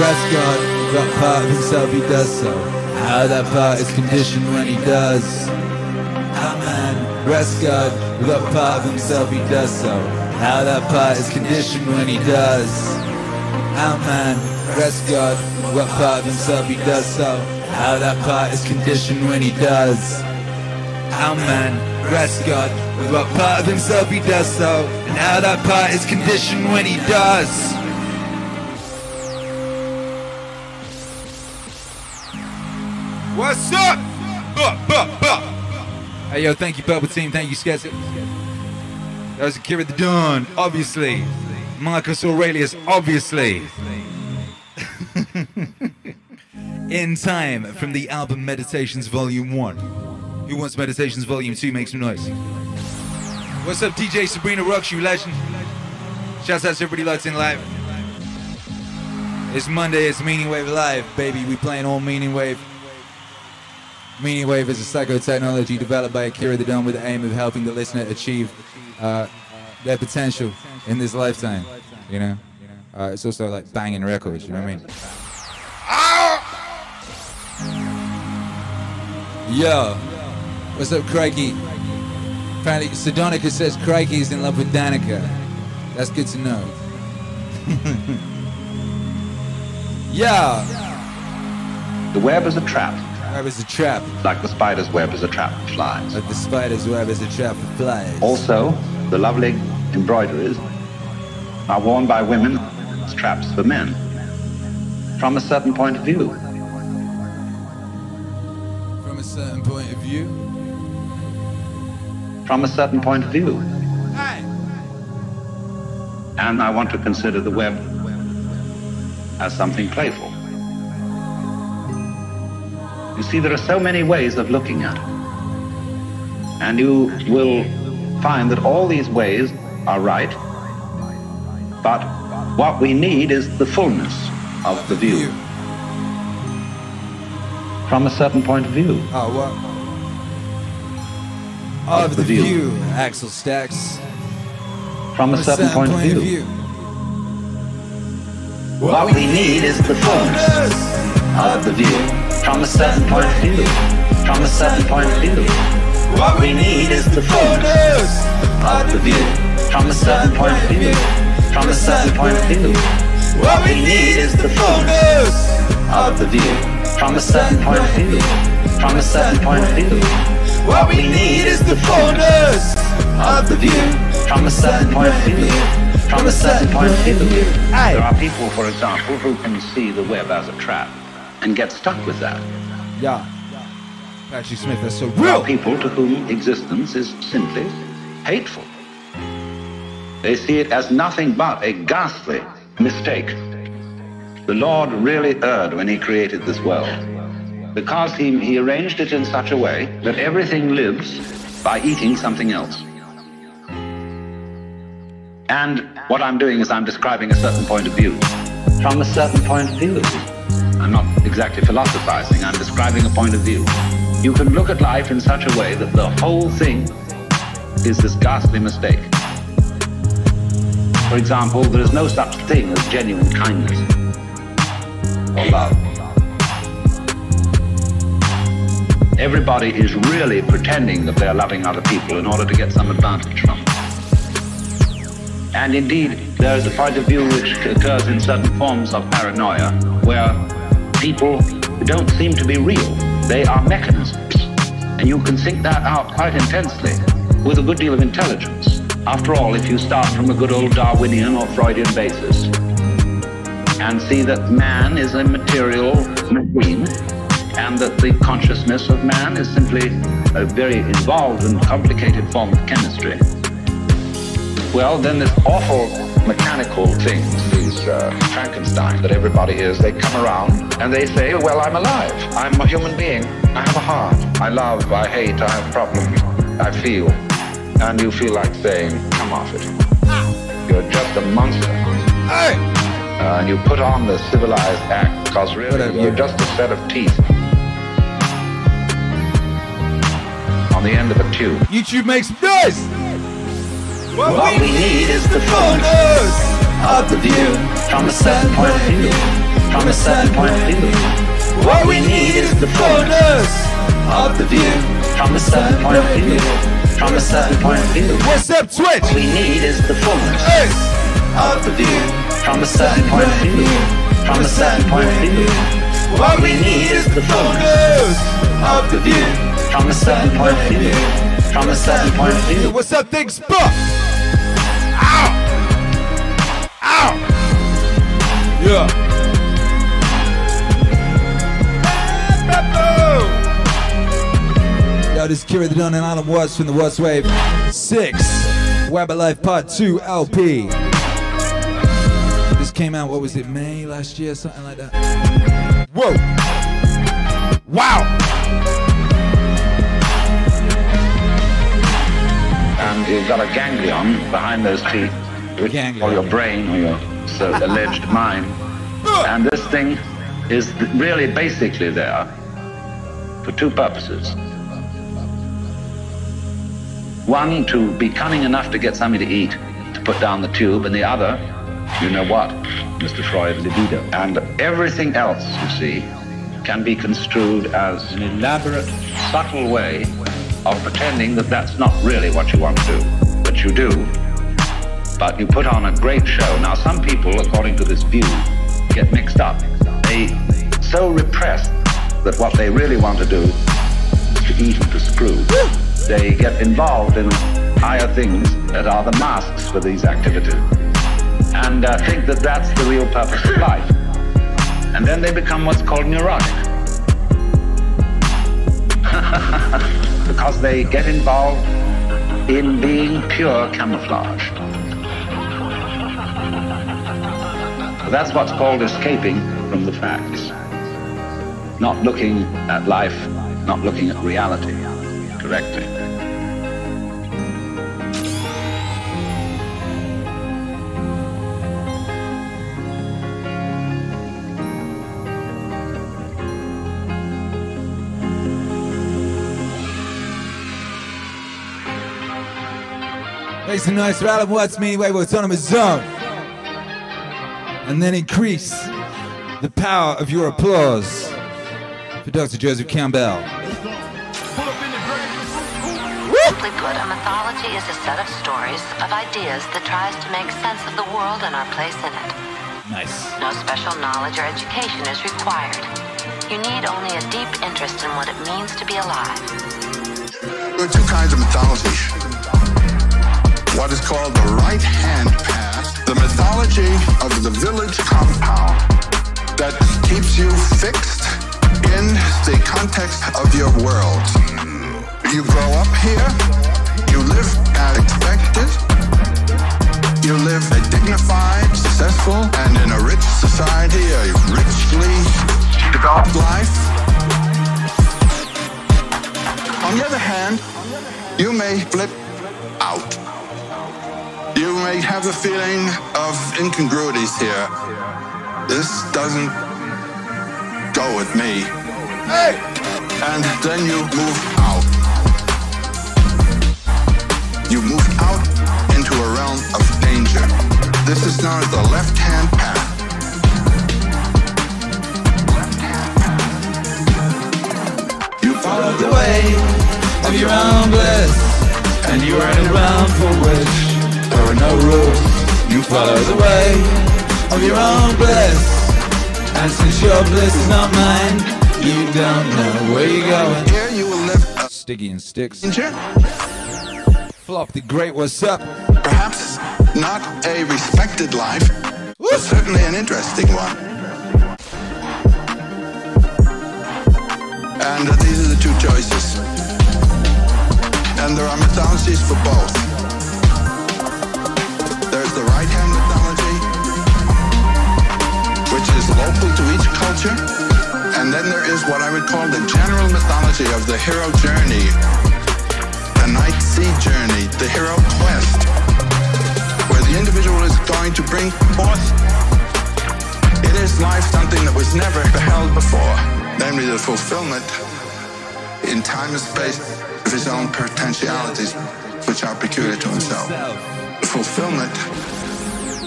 Rest God, that part of himself he does so. How that part is conditioned when he does. Amen. Rest God, that part of himself he does so. How that part is conditioned when he does. Amen. Rest God, what part of himself he does so. How that part is conditioned when he does. Amen. Rest God, what part of himself he does so. And how that part is conditioned when he does. Hey, yo, thank you, Purple Team. Thank you, Sketzer. That was Akira the Don, obviously. Marcus Aurelius, obviously. In time from the album Meditations Volume 1. Who wants Meditations Volume 2? Make some noise. What's up, DJ Sabrina Rocks, you legend? Shouts out to everybody locked in live. It's Monday, it's Meaning Wave Live, baby. We playing all Meaning Wave. Meaning Wave is a psychotechnology developed by Akira the Don with the aim of helping the listener achieve uh, their potential in this lifetime. You know, uh, it's also like banging records. You know what I mean? Yo, what's up, Crikey? Apparently, Sedonica says Crikey is in love with Danika. That's good to know. yeah. The web is a trap. Web is a trap. Like the spider's web is a trap for flies. Like the spider's web is a trap for flies. Also, the lovely embroideries are worn by women as traps for men. From a certain point of view. From a certain point of view. From a certain point of view. And I want to consider the web as something playful. You see, there are so many ways of looking at it. And you will find that all these ways are right, but what we need is the fullness of the view. From a certain point of view. Oh, what? Of, Of the, the view. view, Axel Stacks. From a certain, point, of view. What we need is the fullness of the view. From a certain point of view. From a certain point of view. What we need is the fullness of the view. From a certain point of view. From a certain point of view. What we need is the fullness of the view. From a certain point of view. From a certain point of view. What we need is the fullness of the view. From a certain point of view. From a certain point of view. There are people, for example, who can see the web as a trap and get stuck with that. Yeah. Patrick Smith, that's so real. are people to whom existence is simply hateful. They see it as nothing but a ghastly mistake. The Lord really erred when He created this world because he, he arranged it in such a way that everything lives by eating something else. And what I'm doing is I'm describing a certain point of view. From a certain point of view. I'm not exactly philosophizing, I'm describing a point of view. You can look at life in such a way that the whole thing is this ghastly mistake. For example, there is no such thing as genuine kindness or love. Everybody is really pretending that they're loving other people in order to get some advantage from them. And indeed, there is a point of view which occurs in certain forms of paranoia where people don't seem to be real. They are mechanisms. And you can think that out quite intensely with a good deal of intelligence. After all, if you start from a good old Darwinian or Freudian basis and see that man is a material machine and that the consciousness of man is simply a very involved and complicated form of chemistry, well, then this awful mechanical things, these uh, Frankenstein that everybody is, they come around and they say, well, I'm alive. I'm a human being. I have a heart. I love, I hate, I have problems. I feel. And you feel like saying, come off it. You're just a monster. Hey! Uh, and you put on the civilized act because really Whatever. you're just a set of teeth. On the end of a tube. YouTube makes noise! What, what we need is the fullness of the view from a certain point of view. From a certain point of view. What we need is the fullness of the view from a certain point of view. From a certain point of view. What's up, Twitch? What we need is the fullness of the view from a certain point of view. From a certain point of view. What we need is the fullness of the view from a certain point of view. From a certain point of view. What's up, Big Spot? Yeah. Yo, this is Kira the Don and Alan Watts from the Watts Wave 6 Web of Life Part 2 LP. This came out, what was it, May last year, something like that? Whoa! Wow! and you've got a ganglion behind those teeth, which, or your brain, or your so alleged mind. And this thing is really basically there for two purposes. One, to be cunning enough to get something to eat, to put down the tube, and the other, you know what, Mr. Freud, libido. And everything else, you see, can be construed as an elaborate, subtle way of pretending that that's not really what you want to do. But you do. But you put on a great show. Now, some people, according to this view, get mixed up. They so repress that what they really want to do is to eat and to screw. They get involved in higher things that are the masks for these activities and uh, think that that's the real purpose of life. And then they become what's called neurotic. because they get involved in being pure camouflage. That's what's called escaping from the facts. Not looking at life, not looking at reality correctly. Make some noise for Alan Watts, Meaning Wave Autonomous Zone. And then increase the power of your applause for Dr. Joseph Campbell. Simply put, a mythology is a set of stories, of ideas that tries to make sense of the world and our place in it. Nice. No special knowledge or education is required. You need only a deep interest in what it means to be alive. There are two kinds of mythology what is called the right hand path, the mythology of the village compound that keeps you fixed in the context of your world. You grow up here, you live as expected, you live a dignified, successful, and in a rich society, a richly developed life. On the other hand, you may flip out you may have a feeling of incongruities here. This doesn't go with me. Hey! And then you move out. You move out into a realm of danger. This is known as the left-hand path. You follow the way of your own bliss, and you are in a realm for which there are no rules. You follow the way of your own bliss, and since your bliss is not mine, you don't know where you're going. Here you will live Sticky and sticks. Flop the great, what's up? perhaps not a respected life, but certainly an interesting one. And uh, these are the two choices. And there are mythologies for both. Local to each culture. And then there is what I would call the general mythology of the hero journey, the night sea journey, the hero quest, where the individual is going to bring forth. In his life something that was never beheld before, namely the fulfillment in time and space of his own potentialities, which are peculiar to himself. Fulfillment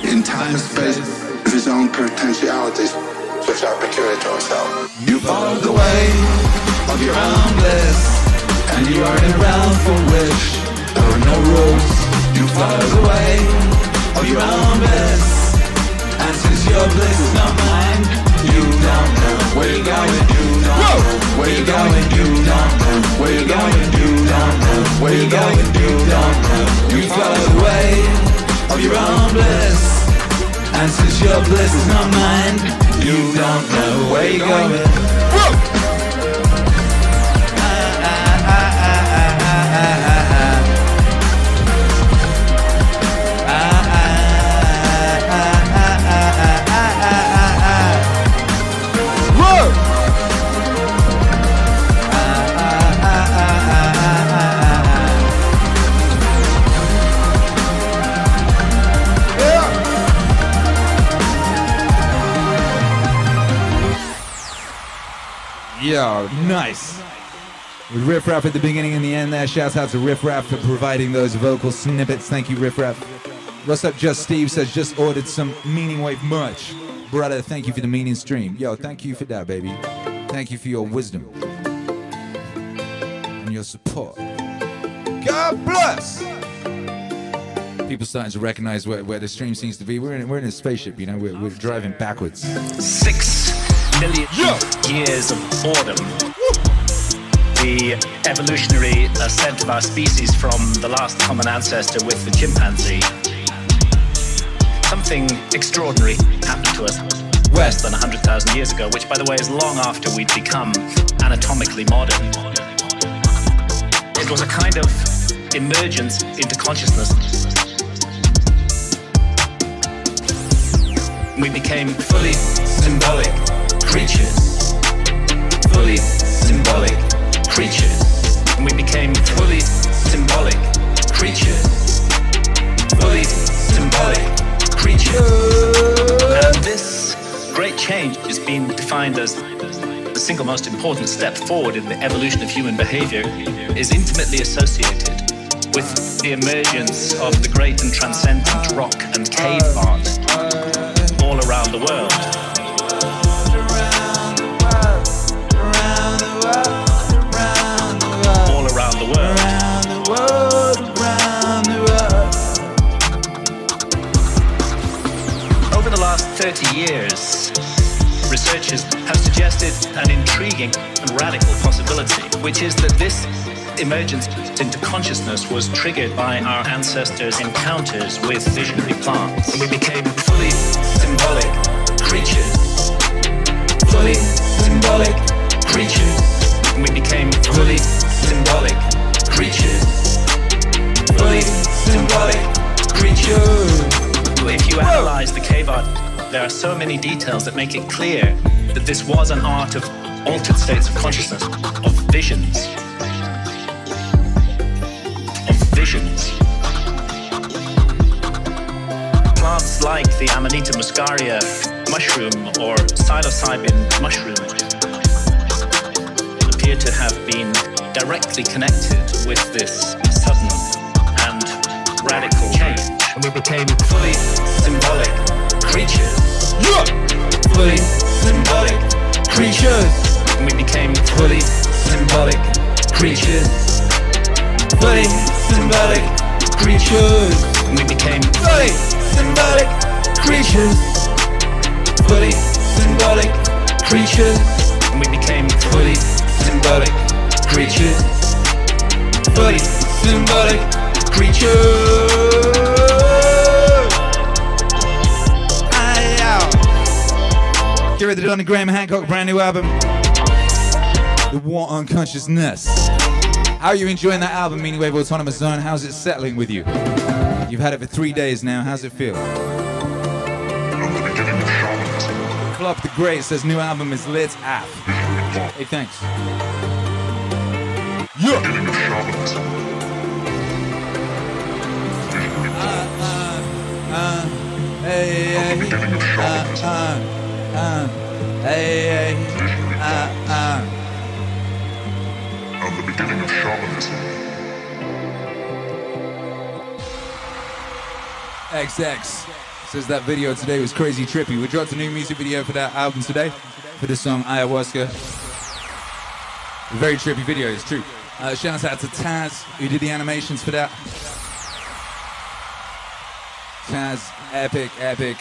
in time and space of his own potentialities, which are peculiar to himself. You follow the way of your own bliss, and you are in a realm for which there are no rules. You follow the way of your own bliss, and since your bliss is not mine, you don't know where you're going. You don't know where you're going. You don't know where you're going. You don't know where you're going. You don't know. You follow the way of your own bliss, and since your bliss is not mine, you don't know where you're going. Yo, nice. With Riff Raff at the beginning and the end there. Shouts out to Riff Raff for providing those vocal snippets. Thank you, Riff Raff. What's up, Just Steve says, just ordered some Meaning Wave merch. Brother, thank you for the meaning stream. Yo, thank you for that, baby. Thank you for your wisdom and your support. God bless! People starting to recognize where, where the stream seems to be. We're in, we're in a spaceship, you know, we're, we're driving backwards. Six million years of boredom. The evolutionary ascent of our species from the last common ancestor with the chimpanzee. Something extraordinary happened to us less than 100,000 years ago, which, by the way, is long after we'd become anatomically modern. It was a kind of emergence into consciousness. We became fully symbolic creatures. Fully symbolic creatures. And we became fully symbolic creatures. Fully symbolic creatures. And this great change is being defined as the single most important step forward in the evolution of human behavior is intimately associated with the emergence of the great and transcendent rock and cave art all around the world. 30 years, researchers have suggested an intriguing and radical possibility, which is that this emergence into consciousness was triggered by our ancestors' encounters with visionary plants. We became fully symbolic creatures. Fully symbolic creatures. We became fully symbolic creatures. Fully symbolic creatures. If you analyze the cave art, there are so many details that make it clear that this was an art of altered states of consciousness, of visions. Of visions. Plants like the Amanita muscaria mushroom or psilocybin mushroom appear to have been directly connected with this sudden and radical change. And we became fully symbolic creatures. Yeah. Fully symbolic creatures. We became fully symbolic creatures. Fully symbolic creatures. We became fully symbolic creatures. Fully symbolic creatures. We became fully symbolic creatures. Fully symbolic creatures. To on the Graham Hancock brand new album. The War on Consciousness. How are you enjoying that album, Meaning Wave Autonomous Zone? How's it settling with you? You've had it for three days now. How's it feel? Club the Great says new album is lit app. Hey, thanks. Yeah. Uh, hey, hey, uh, uh, uh, hey, hey, uh, uh. The beginning of shamanism. XX says that video today was crazy trippy. We dropped a new music video for that album today for the song Ayahuasca. Very trippy video, it's true. Uh, shout out to Taz who did the animations for that. Taz, epic, epic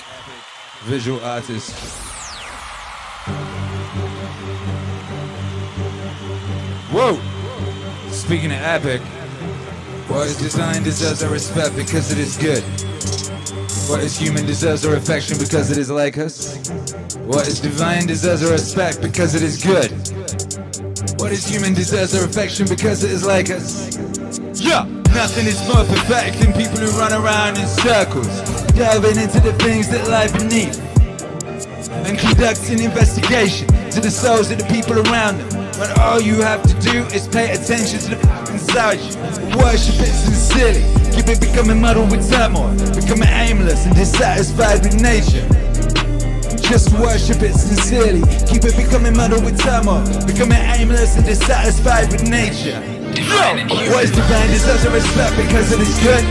visual artist. Whoa! Speaking of epic, what is designed deserves our respect because it is good. What is human deserves our affection because it is like us. What is divine deserves our respect because it is good. What is human deserves our affection because it is like us. Yeah! Nothing is more pathetic than people who run around in circles, delving into the things that lie beneath, and conduct an investigation to the souls of the people around them. When all you have to do is pay attention to the inside you, worship it sincerely, keep it becoming muddled with turmoil, becoming aimless and dissatisfied with nature. Just worship it sincerely. Keep it becoming muddled with turmoil. Becoming aimless and dissatisfied with nature. Yo! What is divine deserves our respect because it is good.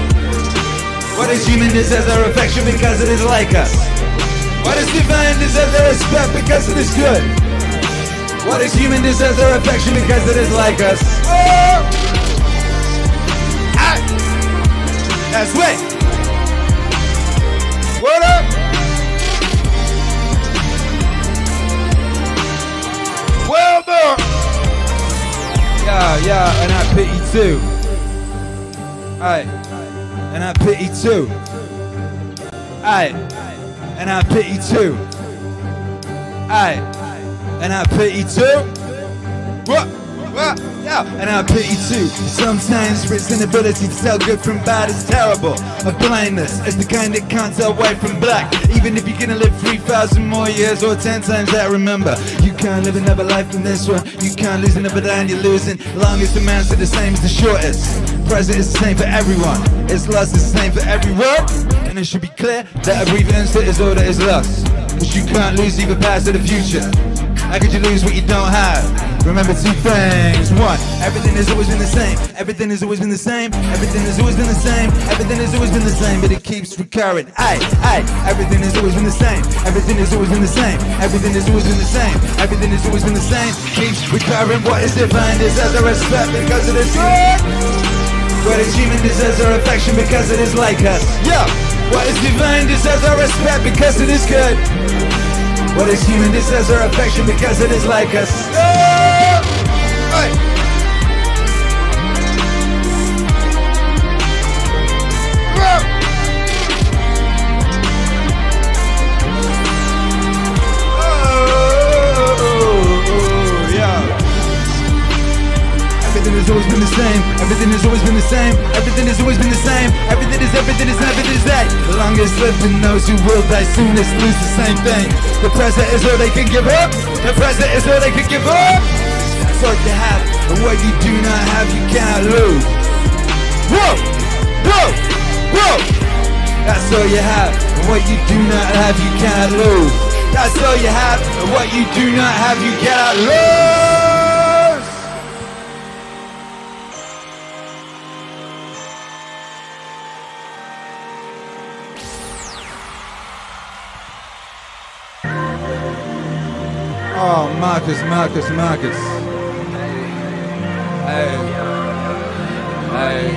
What is human deserves our affection because it is like us. What is divine deserves our respect because it is good. What is human deserves our affection because it is like us. That's right. What up? Well done. Yeah, yeah, and I pity too. Aye, and I pity too. Aye, and I pity too. Aye, and I pity too. What? Yeah, and I pity too. Sometimes its inability to tell good from bad is terrible. A blindness is the kind that can't tell white from black. Even if you're gonna live 3,000 more years or 10 times that, remember, you can't live another life than this one. You can't lose another line, you're losing. Longest amounts are the same as the shortest. Present is the same for everyone. It's lost is the same for everyone. And it should be clear that a brief instant is all that is lost. But you can't lose either past or the future. How could you lose what you don't have? Remember two things. One, everything has always been the same. Everything has always been the same. Everything has always been the same. Everything has always been the same, but it keeps recurring. Aye, aye. Everything has always been the same. Everything has always been the same. Everything has always been the same. Everything has always been the same. Keeps recurring. What is divine deserves our respect because it is good. What is human deserves our affection because it is like us. Yeah. What is divine deserves our respect because it is good. What is human deserves our affection because it is like us. Hey! Has always been the same. Everything has always been the same. Everything has always been the same. Everything is everything is everything is that. The longest living those who will die soonest lose the same thing. The present is all they can give up. The present is all they can give up. That's all you have. And what you do not have, you can't lose. Whoa! Whoa! Whoa! That's all you have. And what you do not have, you can't lose. That's all you have. And what you do not have, you cannot lose. Marcus, Marcus, Marcus. Hey. Hey.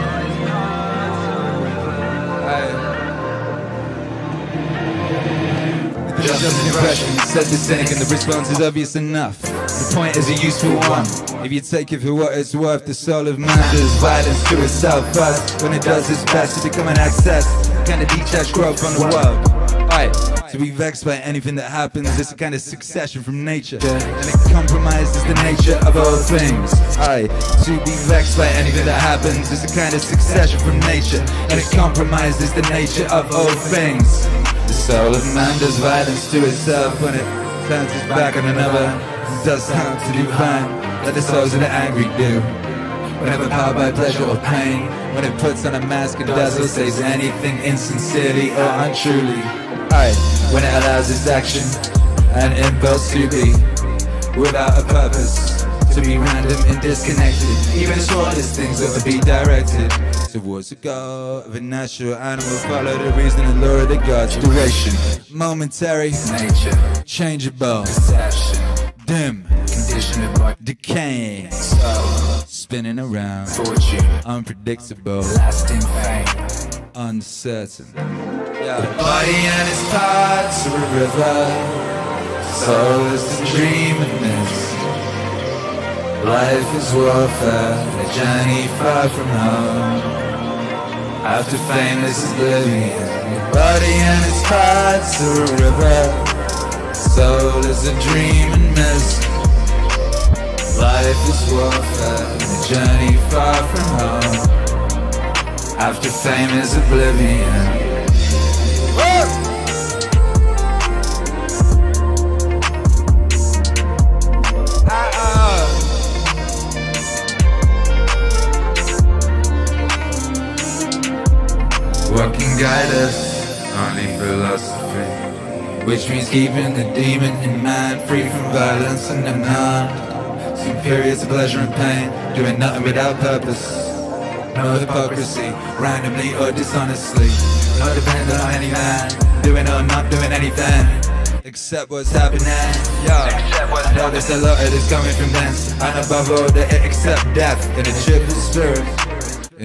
Hey. Just an impression, said the cynic, and the response is obvious enough. The point is a useful one. If you take it for what it's worth, the soul of man does violence to itself first. When it does its best to become an access, kind of detached growth from the world. To be vexed by anything that happens, it's a kind of succession from nature. And it compromises the nature of all things. Aye, to be vexed by anything that happens, it's a kind of succession from nature. And it compromises the nature of all things. The soul of man does violence to itself when it turns its back on another. It does harm to divine, like the souls of the angry do. Whenever powered by pleasure or pain, when it puts on a mask and does or says anything insincerely or untruly. Aye, when it allows its action and impulse to be without a purpose, to be random and disconnected. Even the smallest things ought to be directed towards the goal of a natural animal. Follow the reason and lure of the gods. Duration, momentary, nature, changeable, dim, decaying, spinning around, fortune, unpredictable, lasting fame, uncertain. Yeah. The body and its parts are a river, soul is the dream and mist. Life is warfare, a journey far from home. After fame is oblivion, body and its parts are a river. Soul is a dream and mist. Life is worth warfare, a journey far from home. After fame is oblivion. What can guide us? Only philosophy. Which means keeping the demon in mind, free from violence and demand. Superior to pleasure and pain, doing nothing without purpose. No hypocrisy, randomly or dishonestly. No dependent on any man, doing or not doing anything. Except what's happening, yo. I know there's a lot of this coming from thence, and above all, that it accept death in a cheerful spirit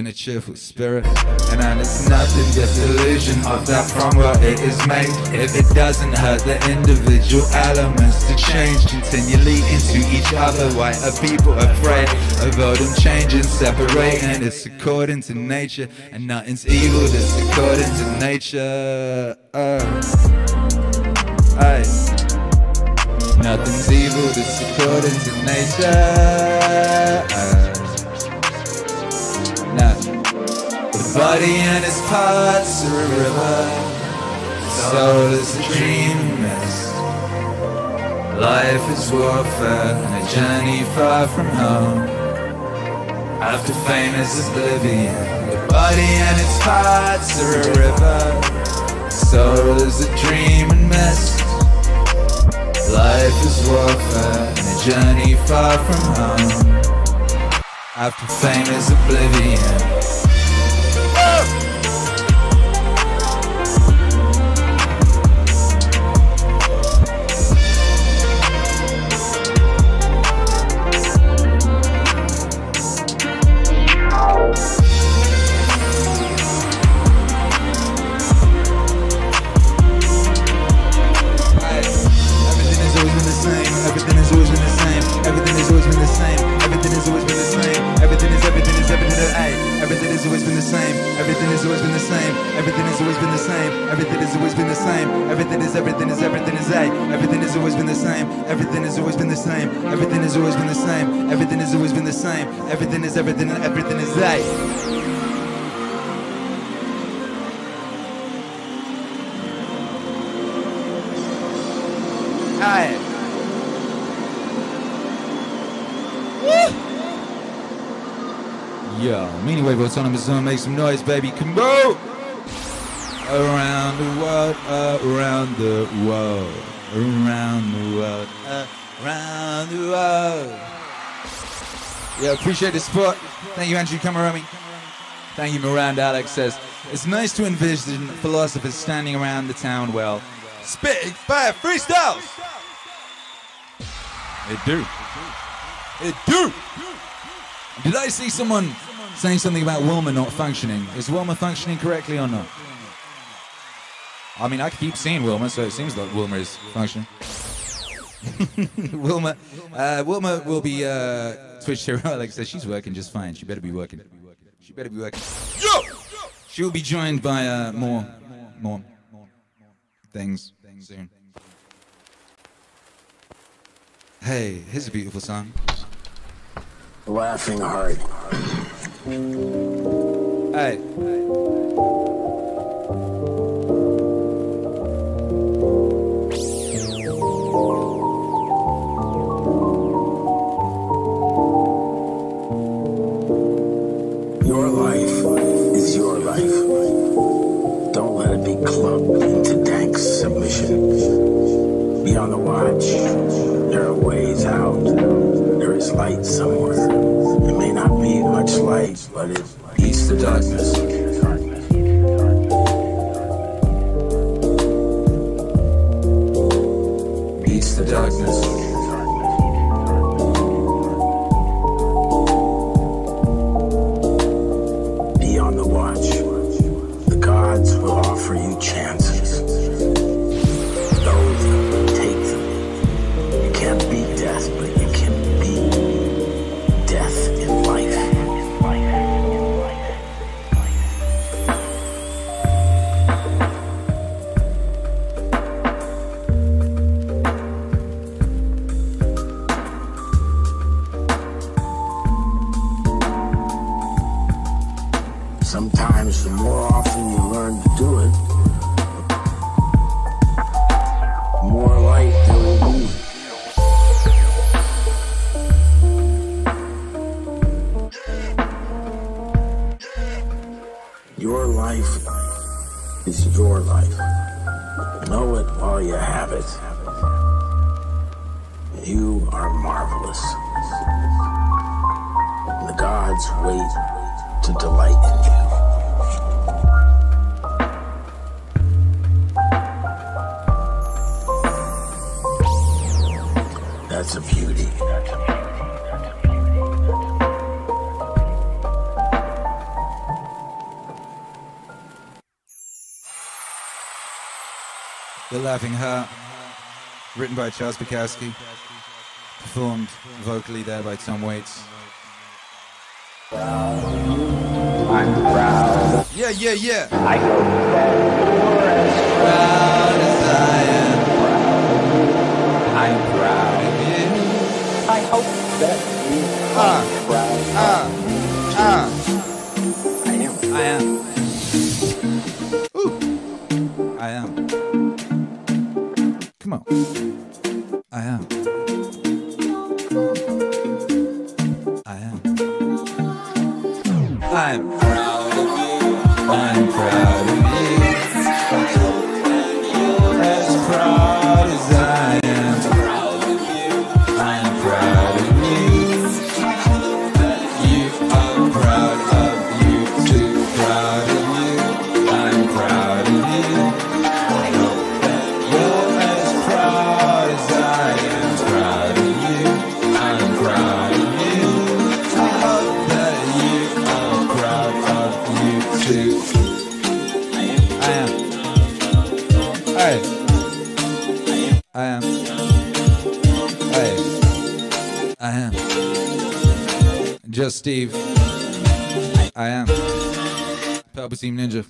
in a cheerful spirit. And it's nothing but illusion of that from what it is made. If it doesn't hurt the individual elements to change continually into each other, why are people afraid of them changing, separating? It's according to nature, and nothing's evil, it's according to nature. Uh. Aye. Nothing's evil, it's according to nature. Body and its parts are a river. Soul is a dream and mist. Life is warfare a journey far from home. After fame is oblivion. The body and its parts are a river. Soul is a dream and mist. Life is warfare a journey far from home. After fame is oblivion. The same. Everything has always been the same. Everything has always been the same. Everything is everything is everything is a. Everything has always been the same. Everything has always been the same. Everything has always been the same. Everything has always been the same. Everything is everything and everything is a. Yo, Meaning Wave Autonomous Zone, make some noise, baby. Come on! Around the world, around the world, around the world, around the world. Yeah, appreciate the support. Thank you, Andrew Camerami. Thank you, Miranda Alex says. It's nice to envision philosophers standing around the town well, spitting fire freestyles. It do. It do. Did I see someone saying something about Wilma not functioning? Is Wilma functioning correctly or not? I mean, I keep seeing Wilma, so it seems like Wilma is functioning. Wilma, uh, Wilma will be uh, Twitch hero. Like I said, she's working just fine. She better be working. She better be working. Yo! She will be joined by uh, more, more things soon. Hey, here's a beautiful song. Laughing hard. Hey. Your life is your life. Don't let it be clubbed into dank submission. Be on the watch. There are ways out. There is light somewhere. But beats the darkness. Beats the darkness. Laughing Heart, written by Charles Bukowski, performed vocally there by Tom Waits. I'm proud. Yeah, yeah, yeah. I hope that you're as proud as I am. I'm proud of you. I hope that you Ah, are proud. ah, ah. Team Ninja.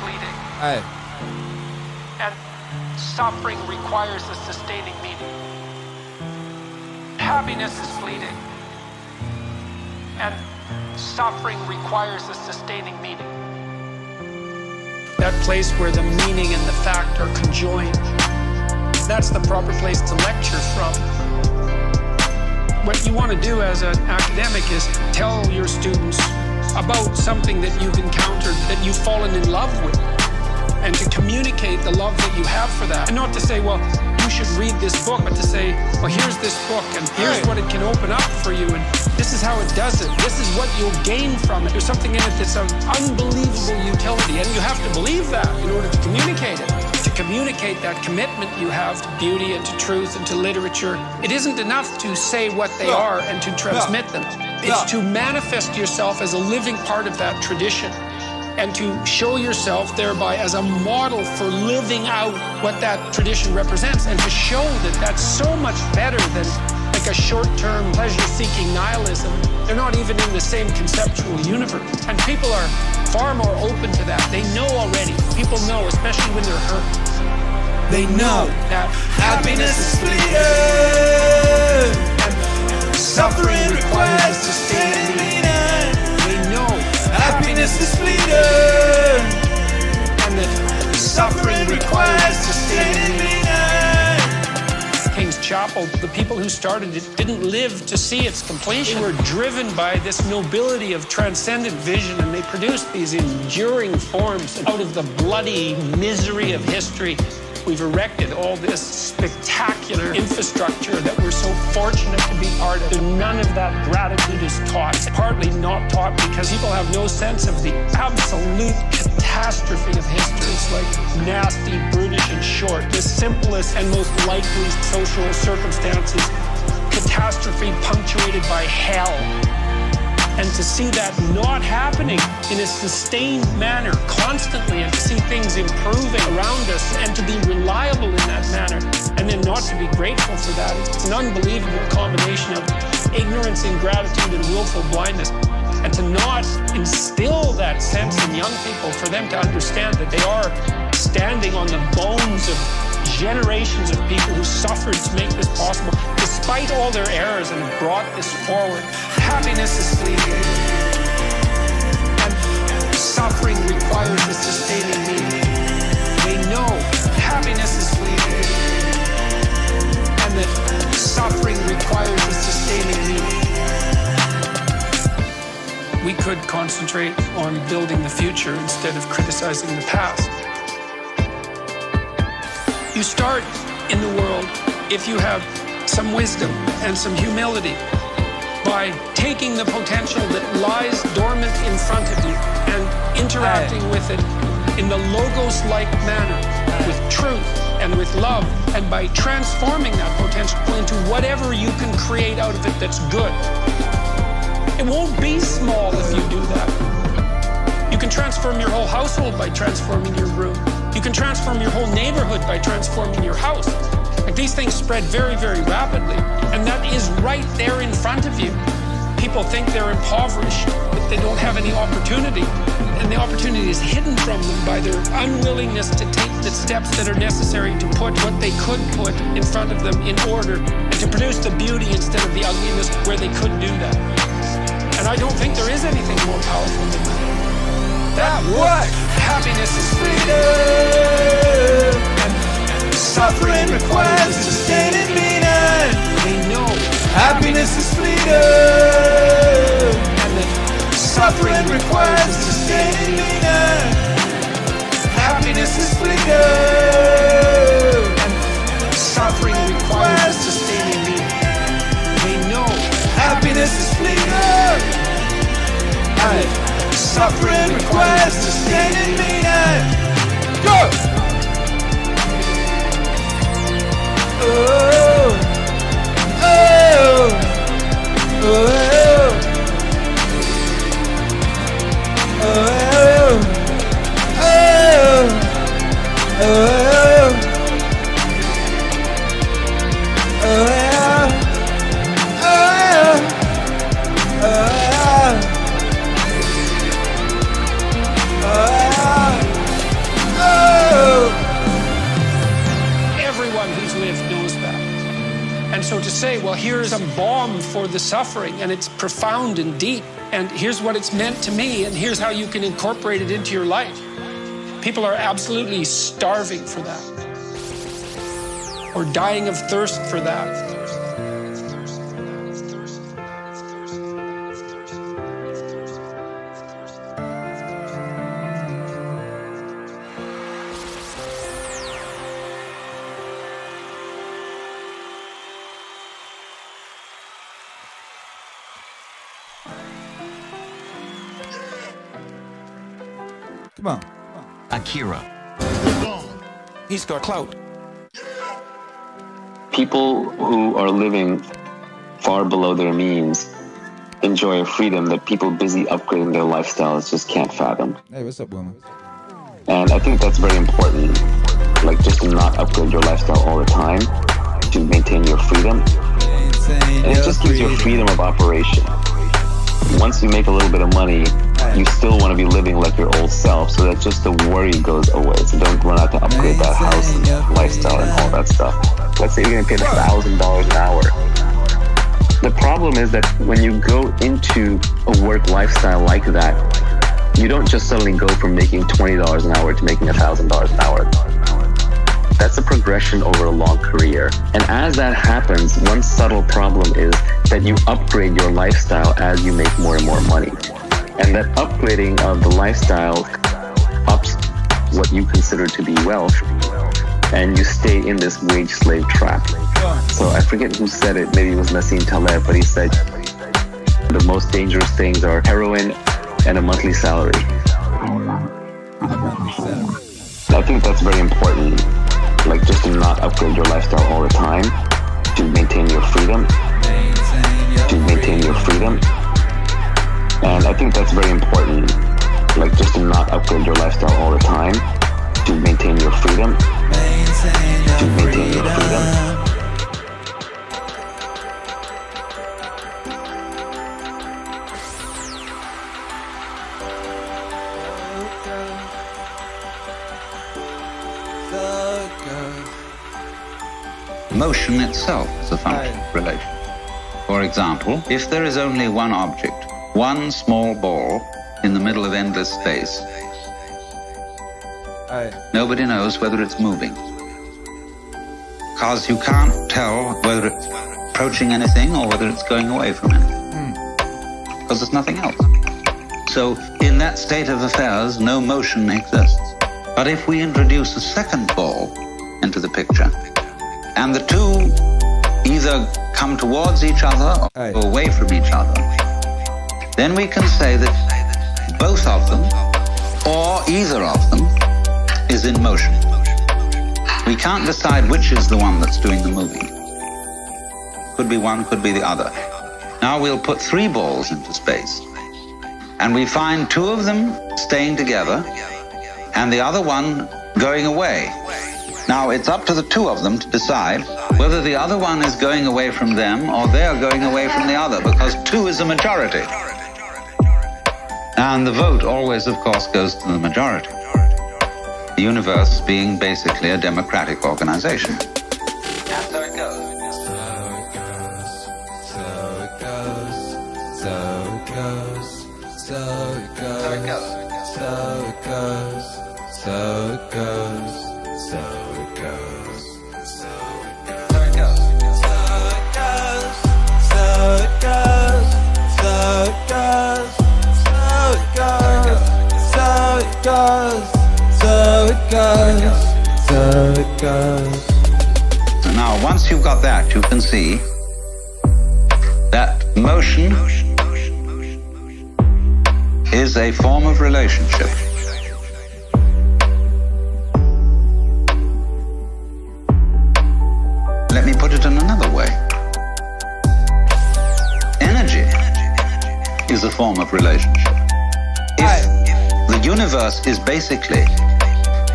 Fleeting. Hey. And suffering requires a sustaining meaning. Happiness is fleeting. And suffering requires a sustaining meaning. That place where the meaning and the fact are conjoined. That's the proper place to lecture from. What you want to do as an academic is tell your students about something that you've encountered, that you've fallen in love with, and to communicate the love that you have for that. And not to say, well, you should read this book, but to say, well, here's this book, and here's what it can open up for you, and this is how it does it. This is what you'll gain from it. There's something in it that's of unbelievable utility, and you have to believe that in order to communicate it. To communicate that commitment you have to beauty and to truth and to literature, it isn't enough to say what they No. are and to transmit them. It's to manifest yourself as a living part of that tradition and to show yourself thereby as a model for living out what that tradition represents and to show that that's so much better than like a short-term pleasure-seeking nihilism. They're not even in the same conceptual universe. And people are far more open to that. They know already. People know especially when they're hurt. They know that Happiness is fleeting suffering requires sustaining meaning they know Happiness is fleeting. and that suffering requires sustaining meaning. King's Chapel, the people who started it didn't live to see its completion. They were driven by this nobility of transcendent vision, and they produced these enduring forms out of the bloody misery of history. We've erected all this spectacular infrastructure that we're so fortunate to be part of. And none of that gratitude is taught. Partly not taught because people have no sense of the absolute catastrophe of history. It's like nasty, brutish, and short. The simplest and most likely social circumstances. Catastrophe punctuated by hell. And to see that not happening in a sustained manner constantly and to see things improving around us and to be reliable in that manner and then not to be grateful for that, it's an unbelievable combination of ignorance, ingratitude, and willful blindness. And to not instill that sense in young people for them to understand that they are standing on the bones of generations of people who suffered to make this possible, despite all their errors, and brought this forward. Happiness is fleeting, and suffering requires a sustaining meaning. They know happiness is fleeting, and that suffering requires a sustaining meaning. We could concentrate on building the future instead of criticizing the past. You start in the world if you have some wisdom and some humility by taking the potential that lies dormant in front of you and interacting with it in the logos like manner with truth and with love and by transforming that potential into whatever you can create out of it that's good. It won't be small if you do that. You can transform your whole household by transforming your room. You can transform your whole neighborhood by transforming your house. These things spread very, very rapidly, and that is right there in front of you. People think they're impoverished, that they don't have any opportunity, and the opportunity is hidden from them by their unwillingness to take the steps that are necessary to put what they could put in front of them in order and to produce the beauty instead of the ugliness where they could do that. And I don't think there is anything more powerful than that. That what? Happiness is freedom. And suffering requires sustaining meaning. We know happiness is. And that suffering requires sustaining meaning. Happiness is. And suffering requires sustaining meaning. We know happiness is. And suffering requires sustaining meaning. Go! Oh, oh, oh, say, well, here's a balm for the suffering, and it's profound and deep, and here's what it's meant to me, and here's how you can incorporate it into your life. People are absolutely starving for that, or dying of thirst for that. Akira. He's got clout. People who are living far below their means enjoy a freedom that people busy upgrading their lifestyles just can't fathom. Hey, what's up, woman? And I think that's very important. Like just to not upgrade your lifestyle all the time, to maintain your freedom. And it just gives you a freedom of operation. Once you make a little bit of money, you still want to be living like your old self so that just the worry goes away. So don't run out to upgrade that house and lifestyle and all that stuff. Let's say you're going to pay a thousand dollars an hour. The problem is that when you go into a work lifestyle like that, you don't just suddenly go from making $20 an hour to making $1,000 an hour. That's a progression over a long career. And as that happens, one subtle problem is that you upgrade your lifestyle as you make more and more money. And that upgrading of the lifestyle ups what you consider to be wealth, and you stay in this wage slave trap. So I forget who said it, maybe it was Nassim Taleb, but he said the most dangerous things are heroin and a monthly salary. I think that's very important. Like just to not upgrade your lifestyle all the time, to maintain your freedom, to maintain your freedom. And I think that's very important. Like just to not upgrade your lifestyle all the time, to maintain your freedom, to maintain your freedom. Motion itself is a function of relation. For example, if there is only one object, one small ball in the middle of endless space, nobody knows whether it's moving. Because you can't tell whether it's approaching anything or whether it's going away from anything. Hmm. Because there's nothing else. So, in that state of affairs, no motion exists. But if we introduce a second ball into the picture, and the two either come towards each other or away from each other, then we can say that both of them, or either of them, is in motion. We can't decide which is the one that's doing the moving. Could be one, could be the other. Now we'll put three balls into space, and we find two of them staying together, and the other one going away. Now it's up to the two of them to decide whether the other one is going away from them or they're going away from the other, because two is a majority. And the vote always, of course, goes to the majority. The universe being basically a democratic organization. And so it goes. So it goes, so it goes, so it goes, so goes, so it goes, so it goes. So now, once you've got that, you can see that motion is a form of relationship. Let me put it in another way. Energy is a form of relationship. Universe is basically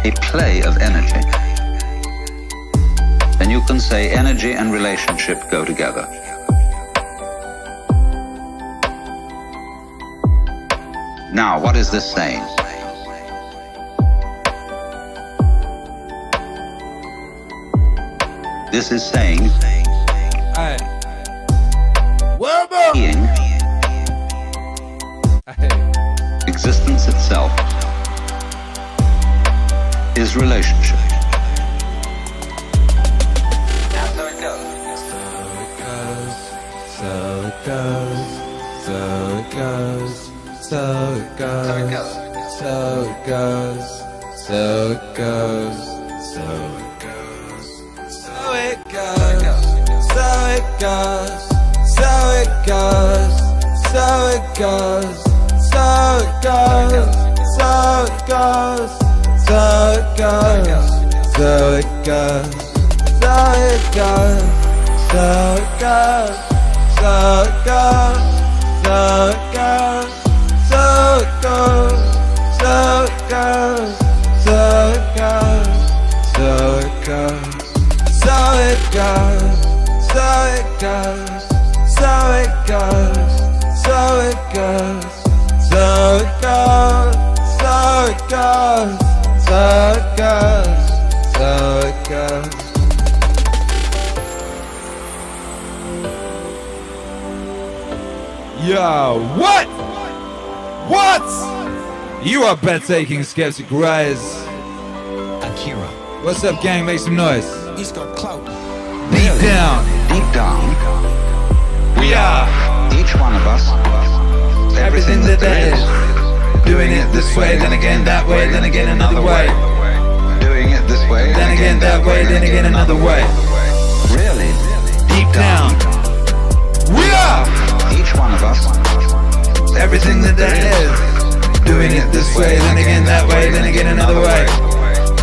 a play of energy, then you can say energy and relationship go together. Now, what is this saying? This is saying Being. Existence itself is relationship. So it goes, so it goes, so it goes, so it goes, so it goes, so it goes, so it goes, so it goes, so it goes, so it goes, so it goes, so it goes, so it goes, so it goes, so it goes, so it goes. So it goes, so it goes, so it goes, so it goes, so it goes, so it goes, so it goes, so it goes, so it goes, so it goes, so it goes, so it goes, so it goes, so it goes. Yo, what? What? You are bet taking skeptic rise. Akira. What's up, gang? Make some noise. He's got clout. Deep down. Deep down, We are each one of us, everything that there is. Doing it this way, then again that way, then again another way. doing it this way, Then again that way, then again another way. Really, Deep down. We are each one of us, everything that there is. Doing it this way, then again that way, then again another way.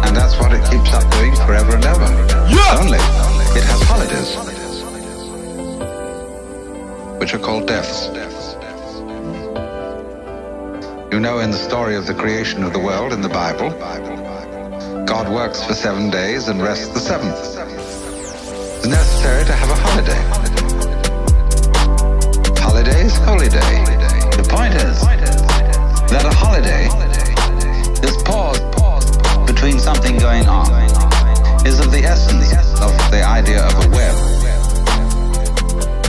and that's what it keeps up doing forever and ever. Yeah. Only, it has holidays, which are called deaths. You know, in the story of the creation of the world in the Bible, God works for seven days and rests the seventh. It's necessary to have a holiday. Holidays, holy day. The point is that a holiday is pause between something going on is of the essence of the idea of a web.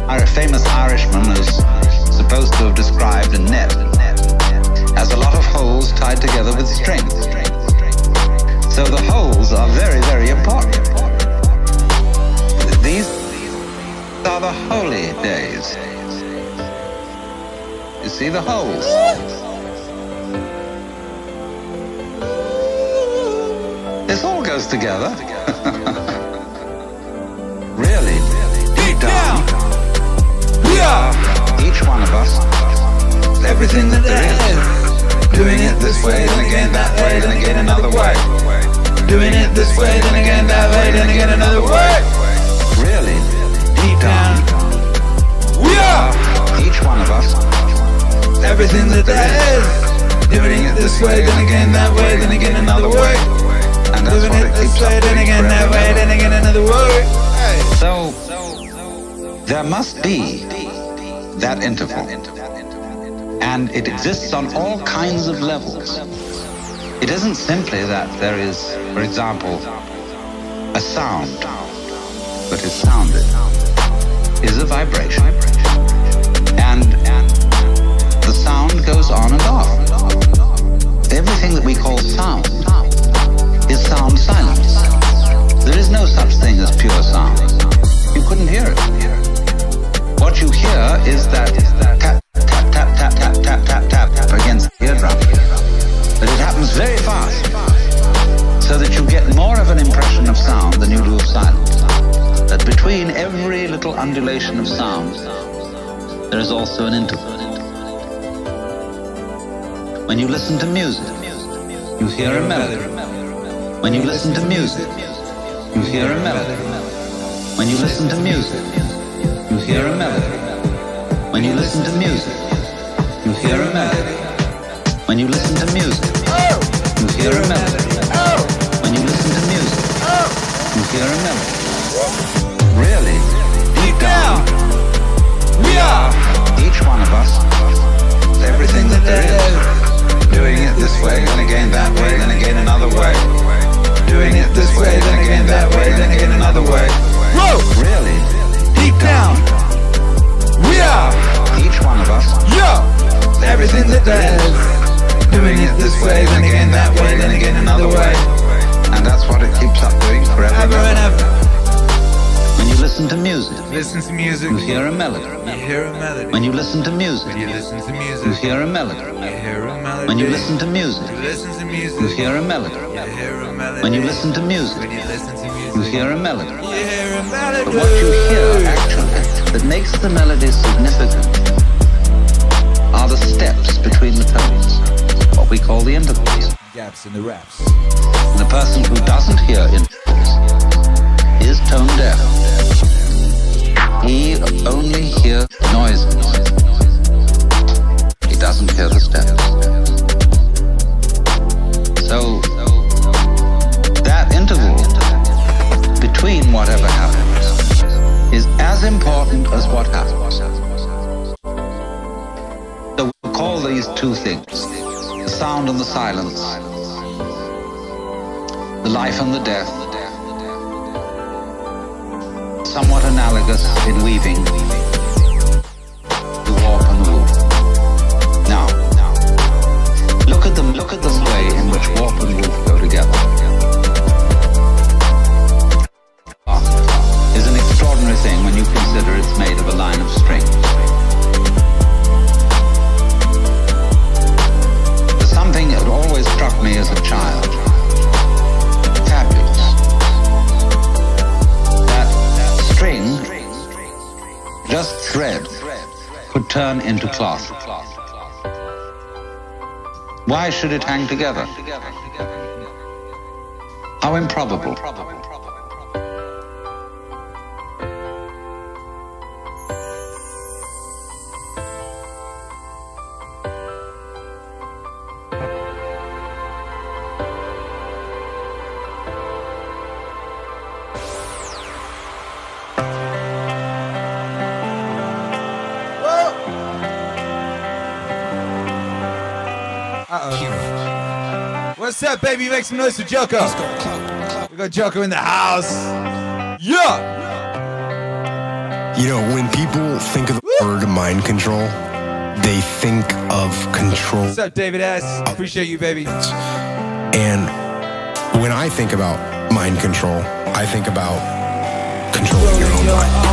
A famous Irishman is supposed to have described a net as a lot of holes tied together with string. So the holes are very, very important. These are the holy days. You see the holes? This all goes together. really, deep down, We are each one of us, everything that there is. Doing it this way, then again that way, then again another way. Doing it this way, then again that way, then again another way. really, deep down, We are each one of us, everything that there is. Doing it this way, then again that way, then again another way. and that's Doing it this way, then again that way, then again another way. So, there must be that interval. And it exists on all kinds of levels. It isn't simply that there is, for example, a sound, but is sounded, is a vibration. And the sound goes on and off. Everything that we call sound is sound silence. There is no such thing as pure sound. You couldn't hear it. What you hear is that very fast, so that you get more of an impression of sound than you do of silence. That between every little undulation of sound, there is also an interval. When you listen to music, you hear a melody. When you listen to music, you hear a melody. When you listen to music, you hear a melody. When you listen to music, you hear a melody. When you listen to music, hear a melody. When you listen to music, oh. you hear a melody. Really, deep down, We are each one of us, everything that there is. Doing it this way, then again that way, then again another way. Doing it this way, then again that way, then again another way. Whoa! Listen to music, you hear a melody. You hear a melody. When you listen to music, When you listen to music, you hear a melody. you hear a melody. When you listen to music, You listen to music, you hear a melody. you hear a melody. When you listen to music, When you listen to music, you hear a melody. you hear a melody. But what you hear, actually, that makes the melody significant are the steps between the tones, what we call the intervals. Gaps in the raps. And the person who doesn't hear intervals is tone deaf. He only hears noises. He doesn't hear the steps. So, that interval between whatever happens is as important as what happens. So we'll call these two things the sound and the silence, the life and the death, somewhat analogous in weaving, the warp and the woof. Now, look at them, look at the way in which warp and woof go together. Turn into cloth. Why should it hang together? How improbable. Uh-oh. What's up, baby? Make some noise for Jocko. We got Jocko in the house. Yeah. You know, when people think of the word mind control, they think of control. What's up, David S? Appreciate you, baby. And when I think about mind control, I think about controlling your own mind.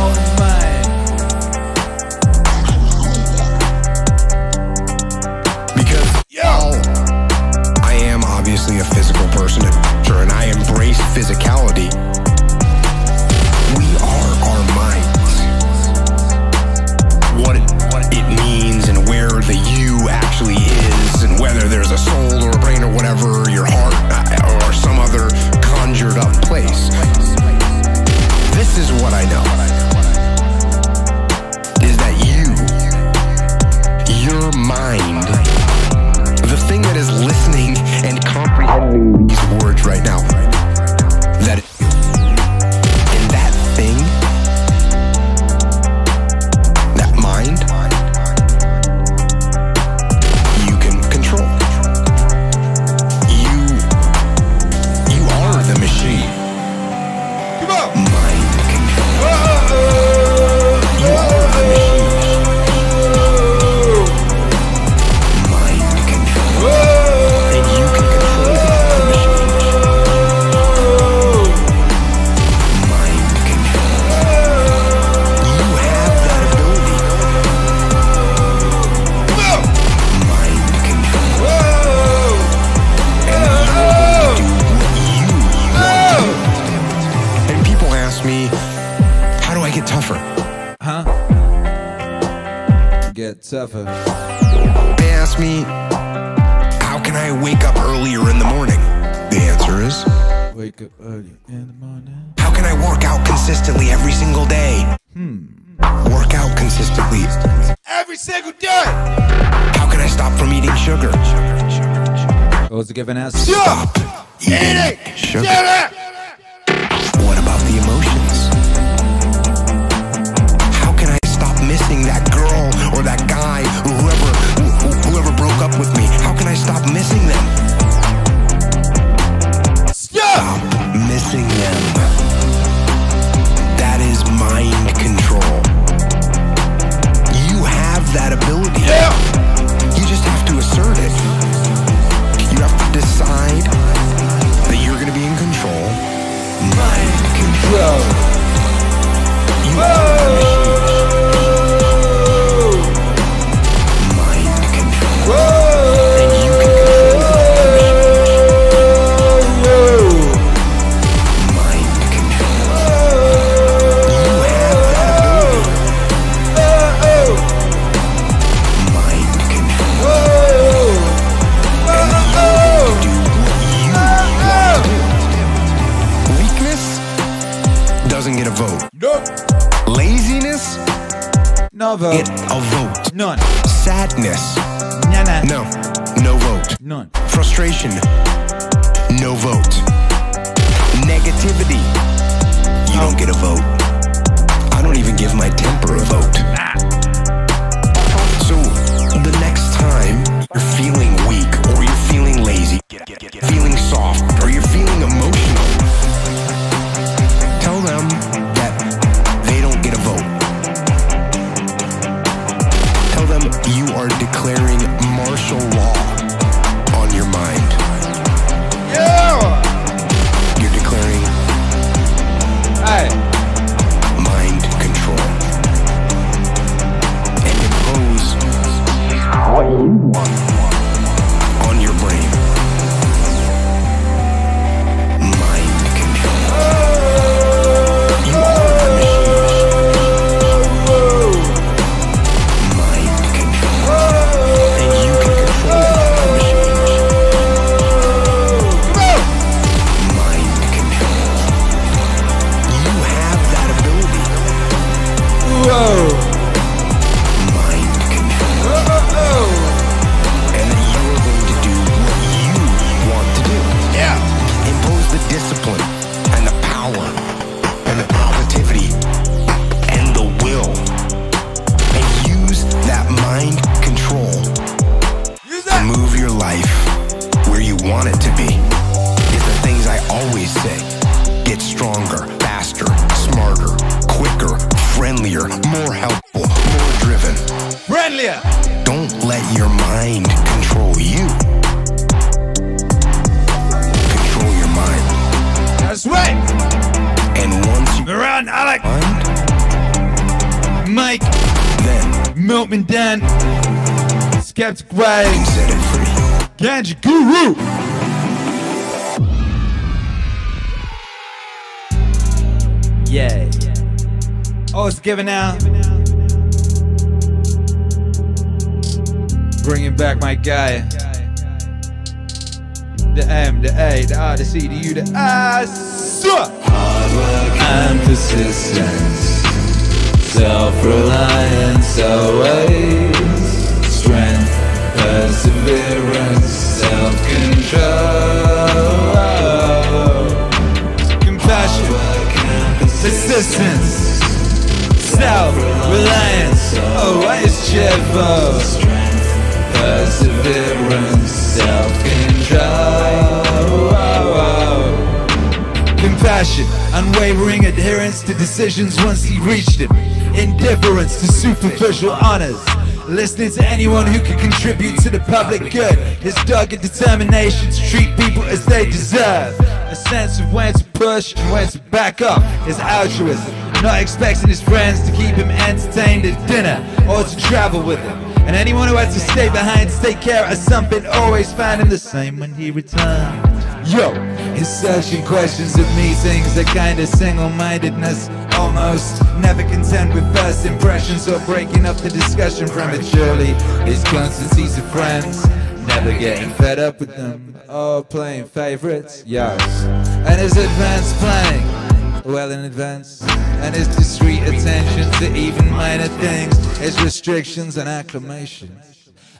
Friendlier. Don't let your mind control you. Control your mind. That's right. And once you Around Alec. mind, Mike. then Milkman Dan. Skeptic Way. set it free. Ganja Guru. Yeah. Oh, it's giving out. Bringing back my guy. The M, the A, the R, the C, the U, the I. Hard work and persistence. Self-reliance always. Strength, perseverance, self-control. Compassion, persistence. Self-reliance, always oh, cheerful. Perseverance, self-control. Compassion, unwavering adherence to decisions once he reached them. Indifference to superficial honors. Listening to anyone who could contribute to the public good. His dogged determination to treat people as they deserve. A sense of when to push and when to back up. His altruism. Not expecting his friends to keep him entertained at dinner or to travel with him. And anyone who has to stay behind take care of something always him the same when he returns. Yo, searching questions of meetings, a kind of single-mindedness, almost never content with first impressions or breaking up the discussion prematurely. His constancies of friends, never getting fed up with them, or playing favorites, yes. And his advanced planning, well in advance, and his discreet attention to even minor things, his restrictions and acclamations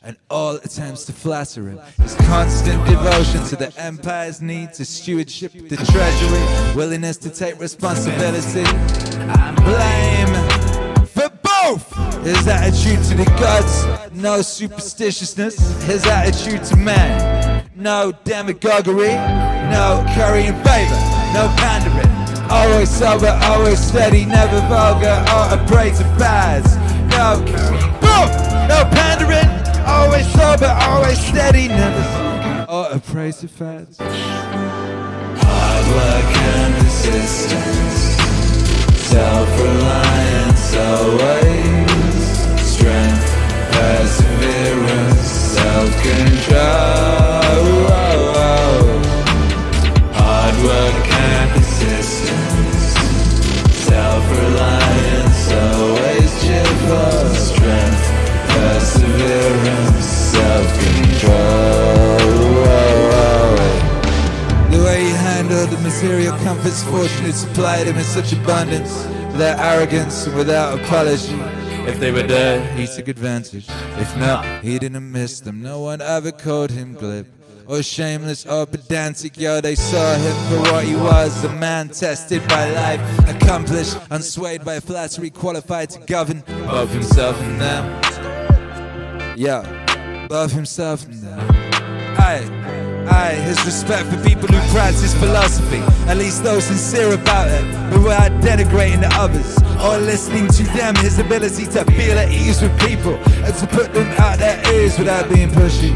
and all attempts to flatter him. His constant devotion to the empire's needs, his stewardship the treasury, willingness to take responsibility and blame for both. His attitude to the gods, no superstitiousness. His attitude to man, no demagoguery, no currying favor, no pandering. Always sober, always steady, never vulgar or a prey to fads. No boom, no pandering. Always sober, always steady, never or a prey to fads. Hard work and persistence, self-reliance always, strength, perseverance, self-control. Hard work material comforts fortunate supplied him in such abundance, without arrogance and without apology. If they were dead, he took advantage. If not, he didn't miss them. No one ever called him glib or shameless or pedantic. Yo, they saw him for what he was a man tested by life, accomplished, unswayed by flattery, qualified to govern above himself and them. Yeah, above himself and them. Aye. Aye, his respect for people who practice philosophy, at least those sincere about it, without denigrating the others or listening to them. His ability to feel at ease with people and to put them out their ears without being pushy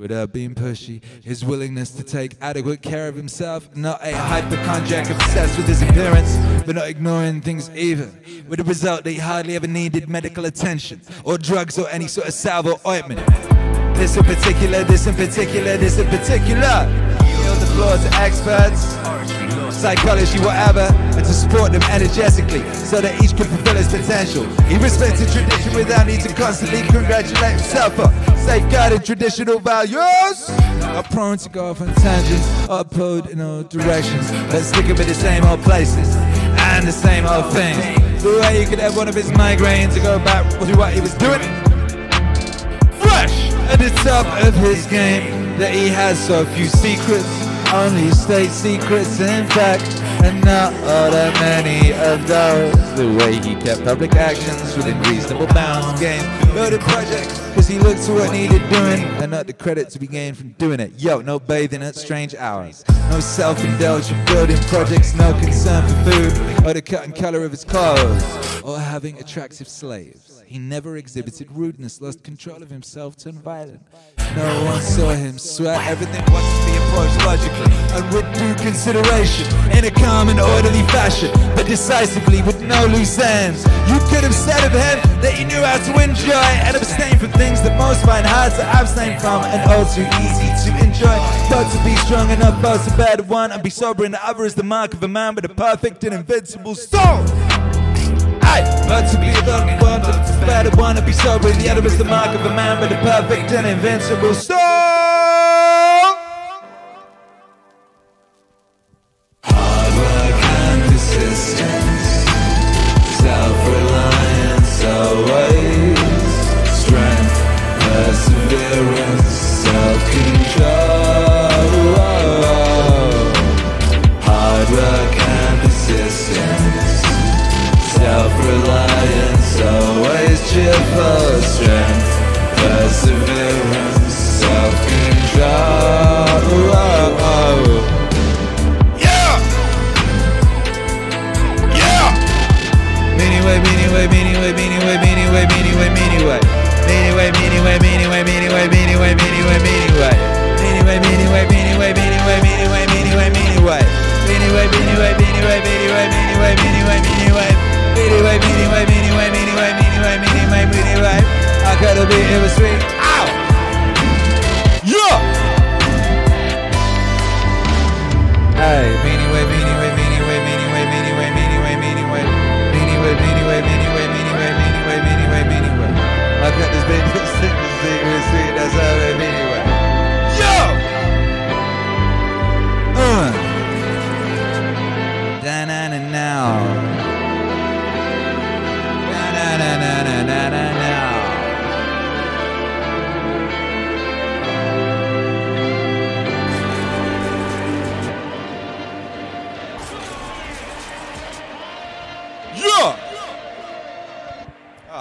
without being pushy. His willingness to take adequate care of himself, not a hypochondriac obsessed with his appearance, but not ignoring things either. With the result that he hardly ever needed medical attention, or drugs, or any sort of salve or ointment. This in particular, this in particular, this in particular. Yield the floor to experts psychology, whatever, and to support them energetically so that each can fulfill its potential. He respected tradition without need to constantly congratulate himself for safeguarding traditional values. Are prone to go off on tangents, upload in all directions, but sticking with the same old places and the same old things. The way you could have one of his migraines to go back to what he was doing. At the top of his game, that he has so few secrets only state secrets in fact and not all that many of those. The way he kept public actions within reasonable bounds game. Building projects because he looked to what needed doing and not the credit to be gained from doing it. Yo no bathing at strange hours. No self-indulgent building projects no concern for food or the cut and color of his clothes or having attractive slaves he never exhibited rudeness, lost control of himself, turned violent. No one saw him sweat. Everything was to be approached logically and with due consideration, in a calm and orderly fashion, but decisively with no loose ends. You could have said of him that he knew how to enjoy and abstain from things that most find hard to abstain from, and all too easy to enjoy. But to be strong enough, both to bear the one and be sober in the other is the mark of a man with a perfect and invincible soul. Aye, but to be the one spare the one to be sober, the other is the mark of a man with a perfect and invincible soul. Hard work and persistence, cheerful strength, perseverance, self-control. Yeah! Yeah! Meaning way, meaning way, meaning way, meaning way, meaning way, meaning way, meaning way. Meaning way, meaning way, meaning way, meaning way, meaning way, meaning way, meaning way. Meaning way, meaning way, meaning way, meaning way, meaning way, meaning way, meaning way. Meaning way, meaning way, meaning way, meaning way, meaning way, meaning way, meaning way. Meaning way, meaning way, meaning way, meaning I be it. Ow! Yeah! Hey, meaning way, meaning way, meaning way, meaning way, meaning way, meaning way, meaning way, meaning way, meaning way, meaning way, meaning way, meaning way, meaning way, meaning way. I got this baby sweet, sweet, sweet. That's how it meaning way.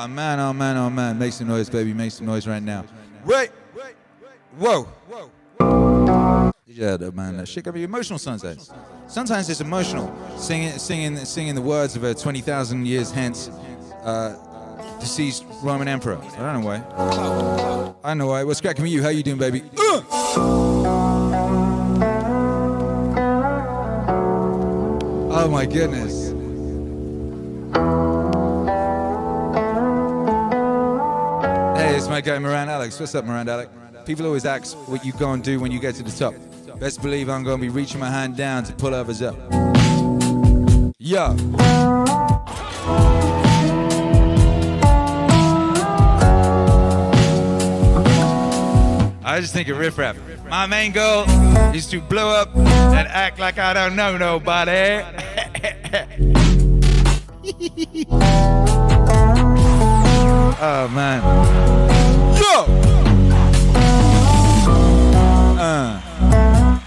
Man, oh man, oh man. Make some noise, baby. Make some noise right now. Wait! Whoa! Yeah, though, man. That shit can be emotional sometimes. Sometimes it's emotional. Singing, singing, singing the words of a 20,000 years hence uh, deceased Roman emperor. I don't know why. I don't know why. What's cracking with you? How you doing, baby? Uh! Oh my goodness. My guy Miranda Alex. What's up, Miranda Alex? People always ask what you gonna do when you get to the top. Best believe I'm gonna be reaching my hand down to pull others up. Yo. I just think of riff rap. My main goal is to blow up and act like I don't know nobody. Oh man.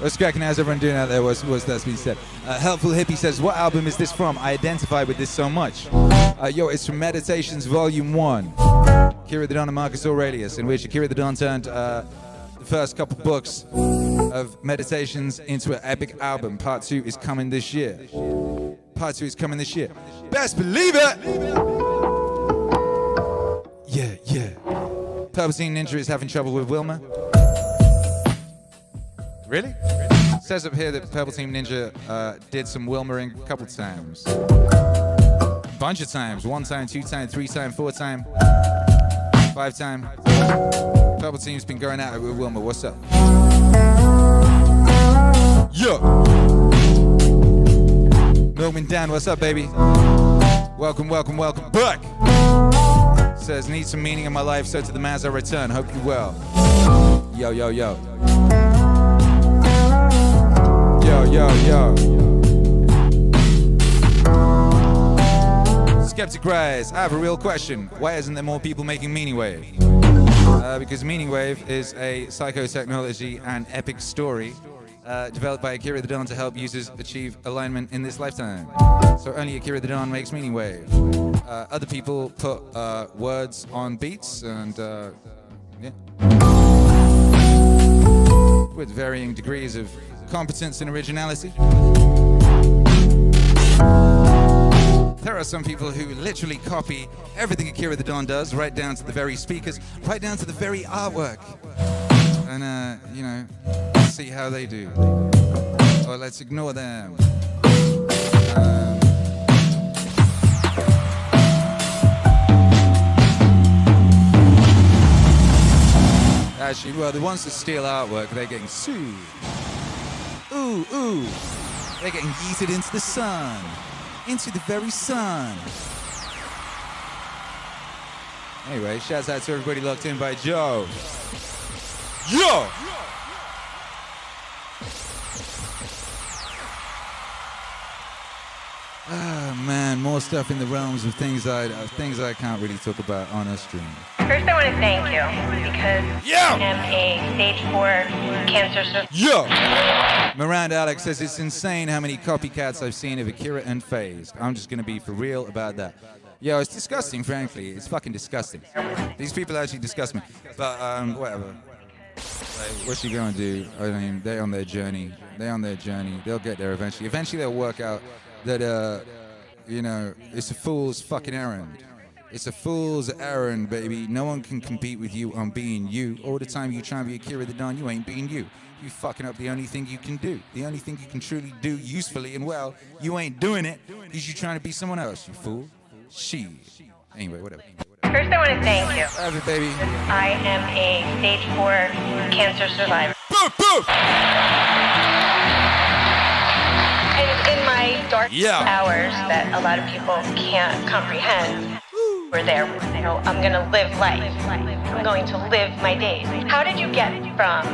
What's cracking? How's everyone doing out there? What's, what's that's been said? Uh, Helpful Hippie says, What album is this from? I identify with this so much. Uh, yo, it's from Meditations Volume 1. Akira the Don and Marcus Aurelius, in which Akira the Don turned uh, the first couple books of Meditations into an epic album. Part 2 is coming this year. Part 2 is coming this year. Best believe it! Yeah, yeah. Purple Team Ninja is having trouble with Wilma. Really? Says up here that Purple Team Ninja uh, did some Wilmering a couple times. A bunch of times. One time, two time, three time, four time, five time. Purple Team's been going it with Wilma. What's up? Yo! Milkman Dan, what's up, baby? Welcome, welcome, welcome back. Says, need some meaning in my life, so to the mass I return. Hope you well. Yo, yo, yo. Yo, yo, yo. Skeptic Rise, I have a real question. Why isn't there more people making Meaning Wave? Uh, because Meaning Wave is a psychotechnology and epic story uh, developed by Akira the Don to help users achieve alignment in this lifetime. So only Akira the Don makes Meaning Wave. Uh, other people put uh, words on beats and uh, yeah. With varying degrees of competence and originality. There are some people who literally copy everything Akira the Don does, right down to the very speakers, right down to the very artwork. And, uh, you know, see how they do. Or let's ignore them. Um, actually, well, the ones that steal artwork, they're getting sued. Ooh, ooh. They're getting yeeted into the sun. Into the very sun. Anyway, shouts out to everybody locked in by Joe. Yo! Ah man, more stuff in the realms of things I uh, things I can't really talk about on a stream. First, I want to thank you because I am a stage four cancer survivor. Yo! Miranda Alex says it's insane how many copycats I've seen of Akira and Phased. I'm just gonna be for real about that. Yo, it's disgusting, frankly. It's fucking disgusting. These people actually disgust me. But um, whatever. Like, what's she gonna do? I mean, they're on their journey. They're on their journey. They'll get there eventually. Eventually, they'll work out that uh, you know, it's a fool's fucking errand. It's a fool's errand, baby. No one can compete with you on being you. All the time you try and be Akira the Don, you ain't being you. You fucking up the only thing you can do. The only thing you can truly do usefully and well, you ain't doing it because you trying to be someone else, you fool. She. Anyway, whatever. First, I want to thank you. Love it, baby. I am a stage four cancer survivor. And dark Yeah. hours that a lot of people can't comprehend, we're there. You know, I'm gonna live life. I'm going to live my days. How did you get from?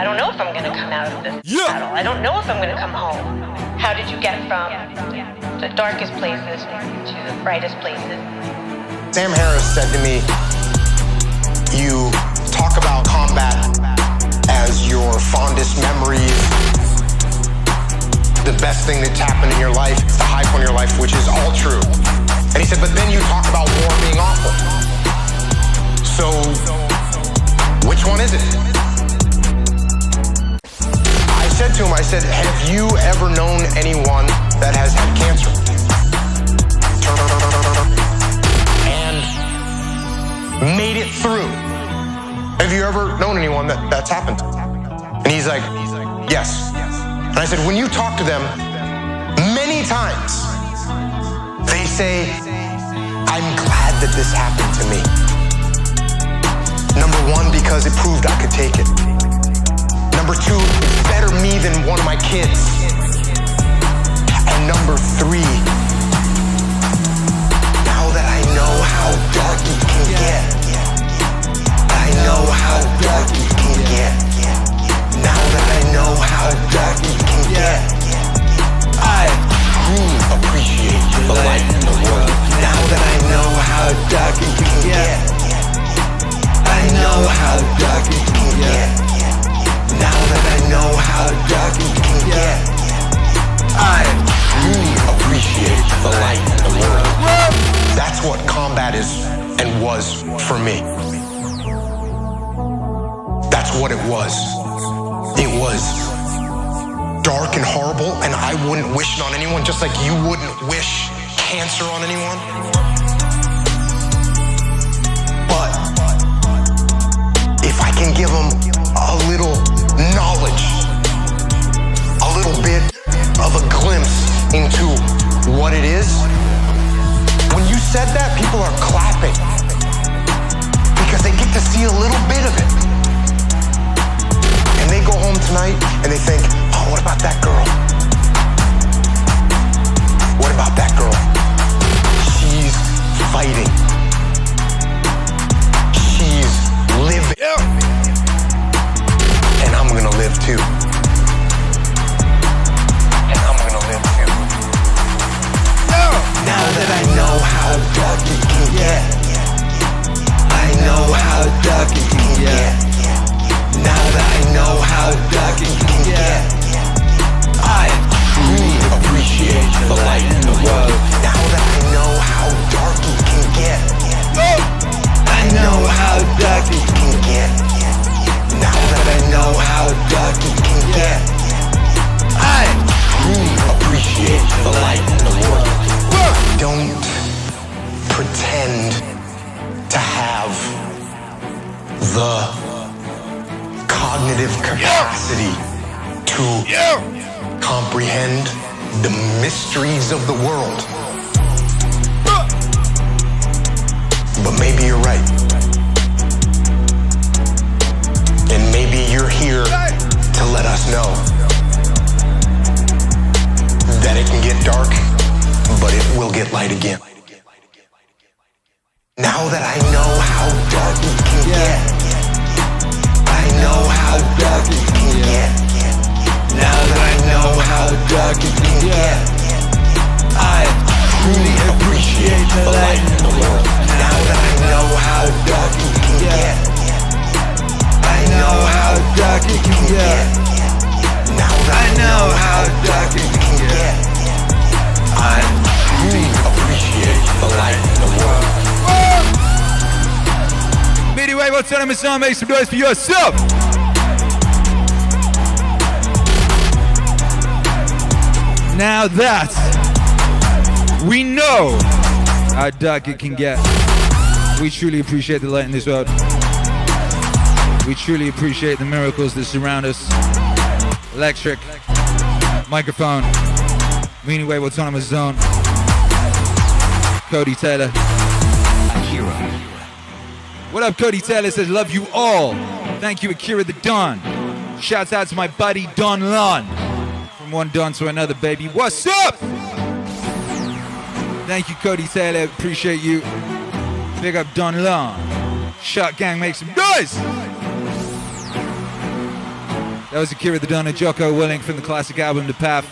I don't know if I'm gonna come out of this battle. I don't know if I'm gonna come home. How did you get from the darkest places to the brightest places? Sam Harris said to me, You talk about combat as your fondest memories, the best thing that's happened in your life, the high point in your life, which is all true. And he said, But then you talk about war being awful. So, which one is it? I said to him, I said, Have you ever known anyone that has had cancer? and made it through. Have you ever known anyone that that's happened? And he's like, yes. And I said, when you talk to them, many times they say, I'm glad that this happened to me. Number one, because it proved I could take it. Number two, it's better me than one of my kids. And number three, now that I know how dark it can get, I know how dark it can get. Now that I know how dark it can get, I truly appreciate the light in the world. Now that I know how dark it can get, I know how dark it can get. Now that I know how dark it can get, I really appreciate the light in the world. That's what combat is and was for me. That's what it was. It was dark and horrible, and I wouldn't wish it on anyone, just like you wouldn't wish cancer on anyone. But if I can give them a little knowledge, a little bit of a glimpse into what it is, when you said that, people are clapping because they get to see a little bit of it. They go home tonight and they think, oh, what about that girl? What about that girl? She's fighting. She's living. And I'm gonna live too. And I'm gonna live too. Now that I know how dark it can get, I know how dark it can get. Now that I know how dark it can get, I truly appreciate the light in the world. Now that I know how dark it can get, I know how dark it can get. Now that I know how dark it can get, I truly appreciate the light in the world. don't pretend to have the cognitive capacity to comprehend the mysteries of the world. But maybe you're right. And maybe you're here to let us know that it can get dark, but it will get light again. Now that I know how dark it can get, I know how dark it can get. Now that I know how dark it can get, I truly appreciate the light in the world. Now that I know how dark it can get, I know how dark it can get. now that I know how dark it can get. I truly appreciate the light in the world. Midway, what's on my son? Make some noise for yourself. Now that we know how dark it can get, we truly appreciate the light in this world. We truly appreciate the miracles that surround us. Electric, microphone, Meaning Wave Autonomous Zone, Cody Taylor. What up, Cody Taylor says, love you all. Thank you, Akira the Don. Shouts out to my buddy Don Lon. From one Don to another, baby. What's up? Thank you, Cody Taylor. Appreciate you. Big up Don Lon. Shot Gang, make some noise. That was Akira the Don and Jocko Willink from the classic album The Path.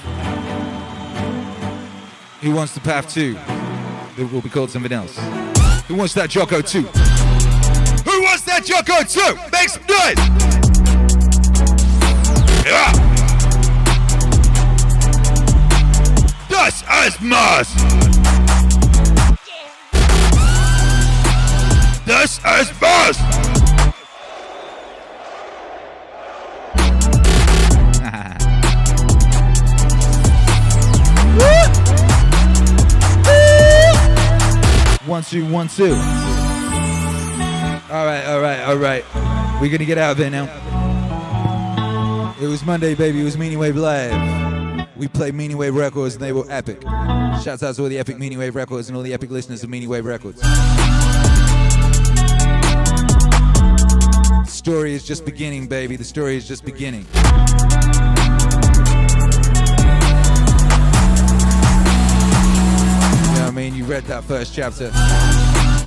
Who wants the Path 2? It will be called something else. Who wants that Jocko 2? That Jocko 2? Make some noise! Ja! Das ist Mars! Das ist Mars! One, two, one, two. All right, all right, all right. We're gonna get out of here now. It was Monday, baby. It was Meaning Wave Live. We played Meaning Wave Records and they were epic. Shouts out to all the epic Meaning Wave Records and all the epic listeners of Meaning Wave Records. The story is just beginning, baby. The story is just beginning. You know what I mean? You read that first chapter.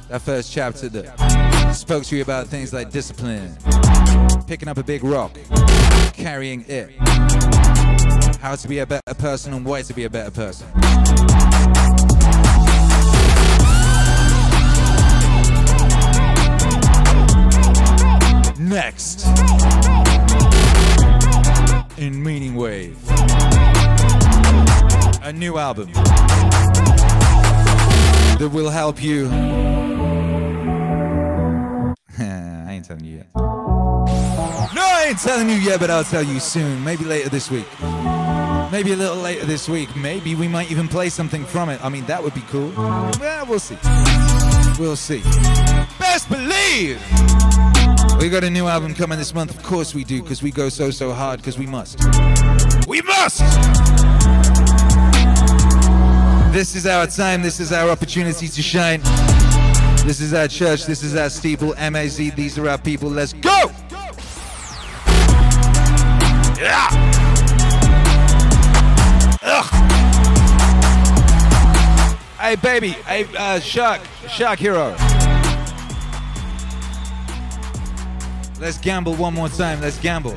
That first chapter that spoke to you about things like discipline, picking up a big rock, carrying it, how to be a better person and why to be a better person. Next. In Meaning Wave. A new album that will help you. I ain't telling you yet. No, I ain't telling you yet, but I'll tell you soon. Maybe later this week. Maybe a little later this week. Maybe we might even play something from it. I mean, that would be cool. Well, we'll see. We'll see. Best believe! We got a new album coming this month. Of course we do, because we go so, so hard, because we must. We must! This is our time. This is our opportunity to shine. This is our church. This is our steeple. MAZ. These are our people. Let's go! Yeah! Ugh. Hey, baby. Hey, uh, Shark. Shark Hero. Let's gamble one more time. Let's gamble.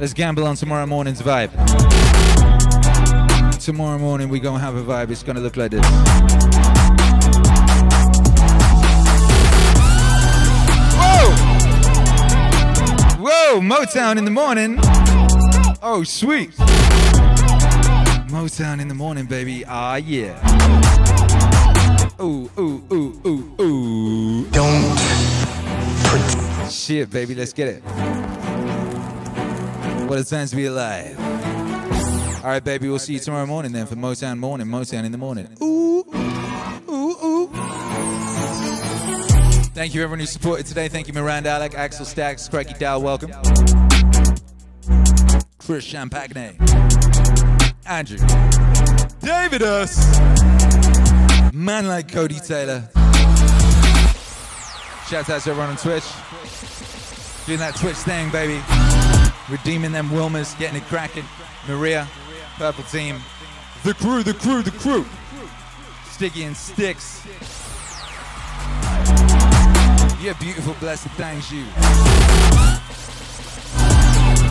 Let's gamble on tomorrow morning's vibe. Tomorrow morning we gonna have a vibe. It's gonna look like this. Whoa! Whoa! Motown in the morning. Oh, sweet. Motown in the morning, baby. Ah, yeah. Ooh, ooh, ooh, ooh, ooh. Don't. Shit, baby, let's get it. What a time to be alive. All right, baby, we'll see you tomorrow morning then for Motown Morning, Motown in the morning. Ooh, ooh, ooh. Thank you, everyone who supported today. Thank you, Miranda Alec, Axel Stacks, Cracky Dow, welcome. Chris Champagne, Andrew, David Us, man like Cody Taylor. Shout out to everyone on Twitch. Doing that Twitch thing, baby. Redeeming them Wilmers, getting it cracking. Maria, Purple Team. The crew, the crew, the crew. Sticky and Sticks. Yeah, beautiful, blessed, thanks you.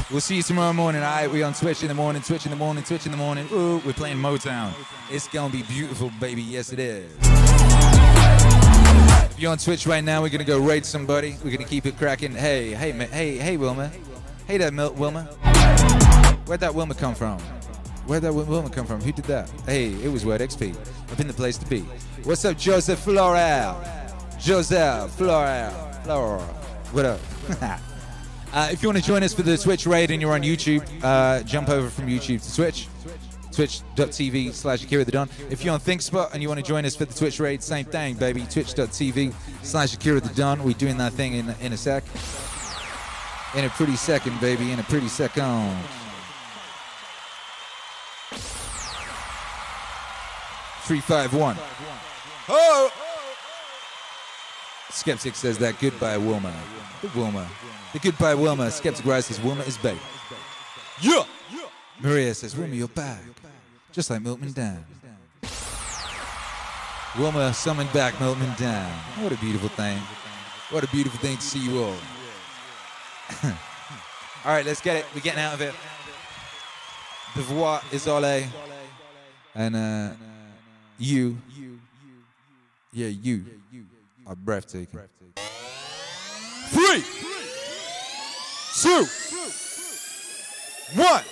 We'll see you tomorrow morning, alright? We on Twitch in the morning, Twitch in the morning, Twitch in the morning. Ooh, we're playing Motown. It's gonna be beautiful, baby. Yes, it is. If you're on Twitch right now, we're gonna go raid somebody. We're gonna keep it cracking. Hey, hey, hey, hey, Wilma. Hey, that Mil- Wilma. Where'd that Wilma come from? Where'd that Wilma come from? Who did that? Hey, it was Word XP. I've been the place to be. What's up, Joseph Floral? Joseph Floral. Floral. What up? uh, if you want to join us for the Twitch raid and you're on YouTube, uh, jump over from YouTube to Twitch. Twitch.tv slash Akira the Don. If you're on ThinkSpot and you want to join us for the Twitch raid, same thing, baby. Twitch.tv slash Akira the Don. We're doing that thing in, in a sec. In a pretty second, baby. In a pretty second. Three, five, one. Oh! Skeptic says that goodbye, Wilma. The Wilma. The goodbye, Wilma. Skeptic Rise says Wilma is back. Yeah! Maria says, Wilma, you're back. Just like Milkman Dan. Wilma summoned back Milkman Dan. What a beautiful thing. What a beautiful thing to see you all. all right, let's get it. We're getting out of it. The voix is Ole. And uh, you. Yeah, you are breathtaking. Three, two, one.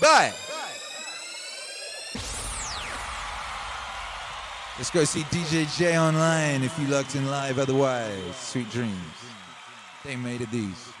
Bye. Let's go see DJ J online if you locked in live. Otherwise, sweet dreams. They made it these.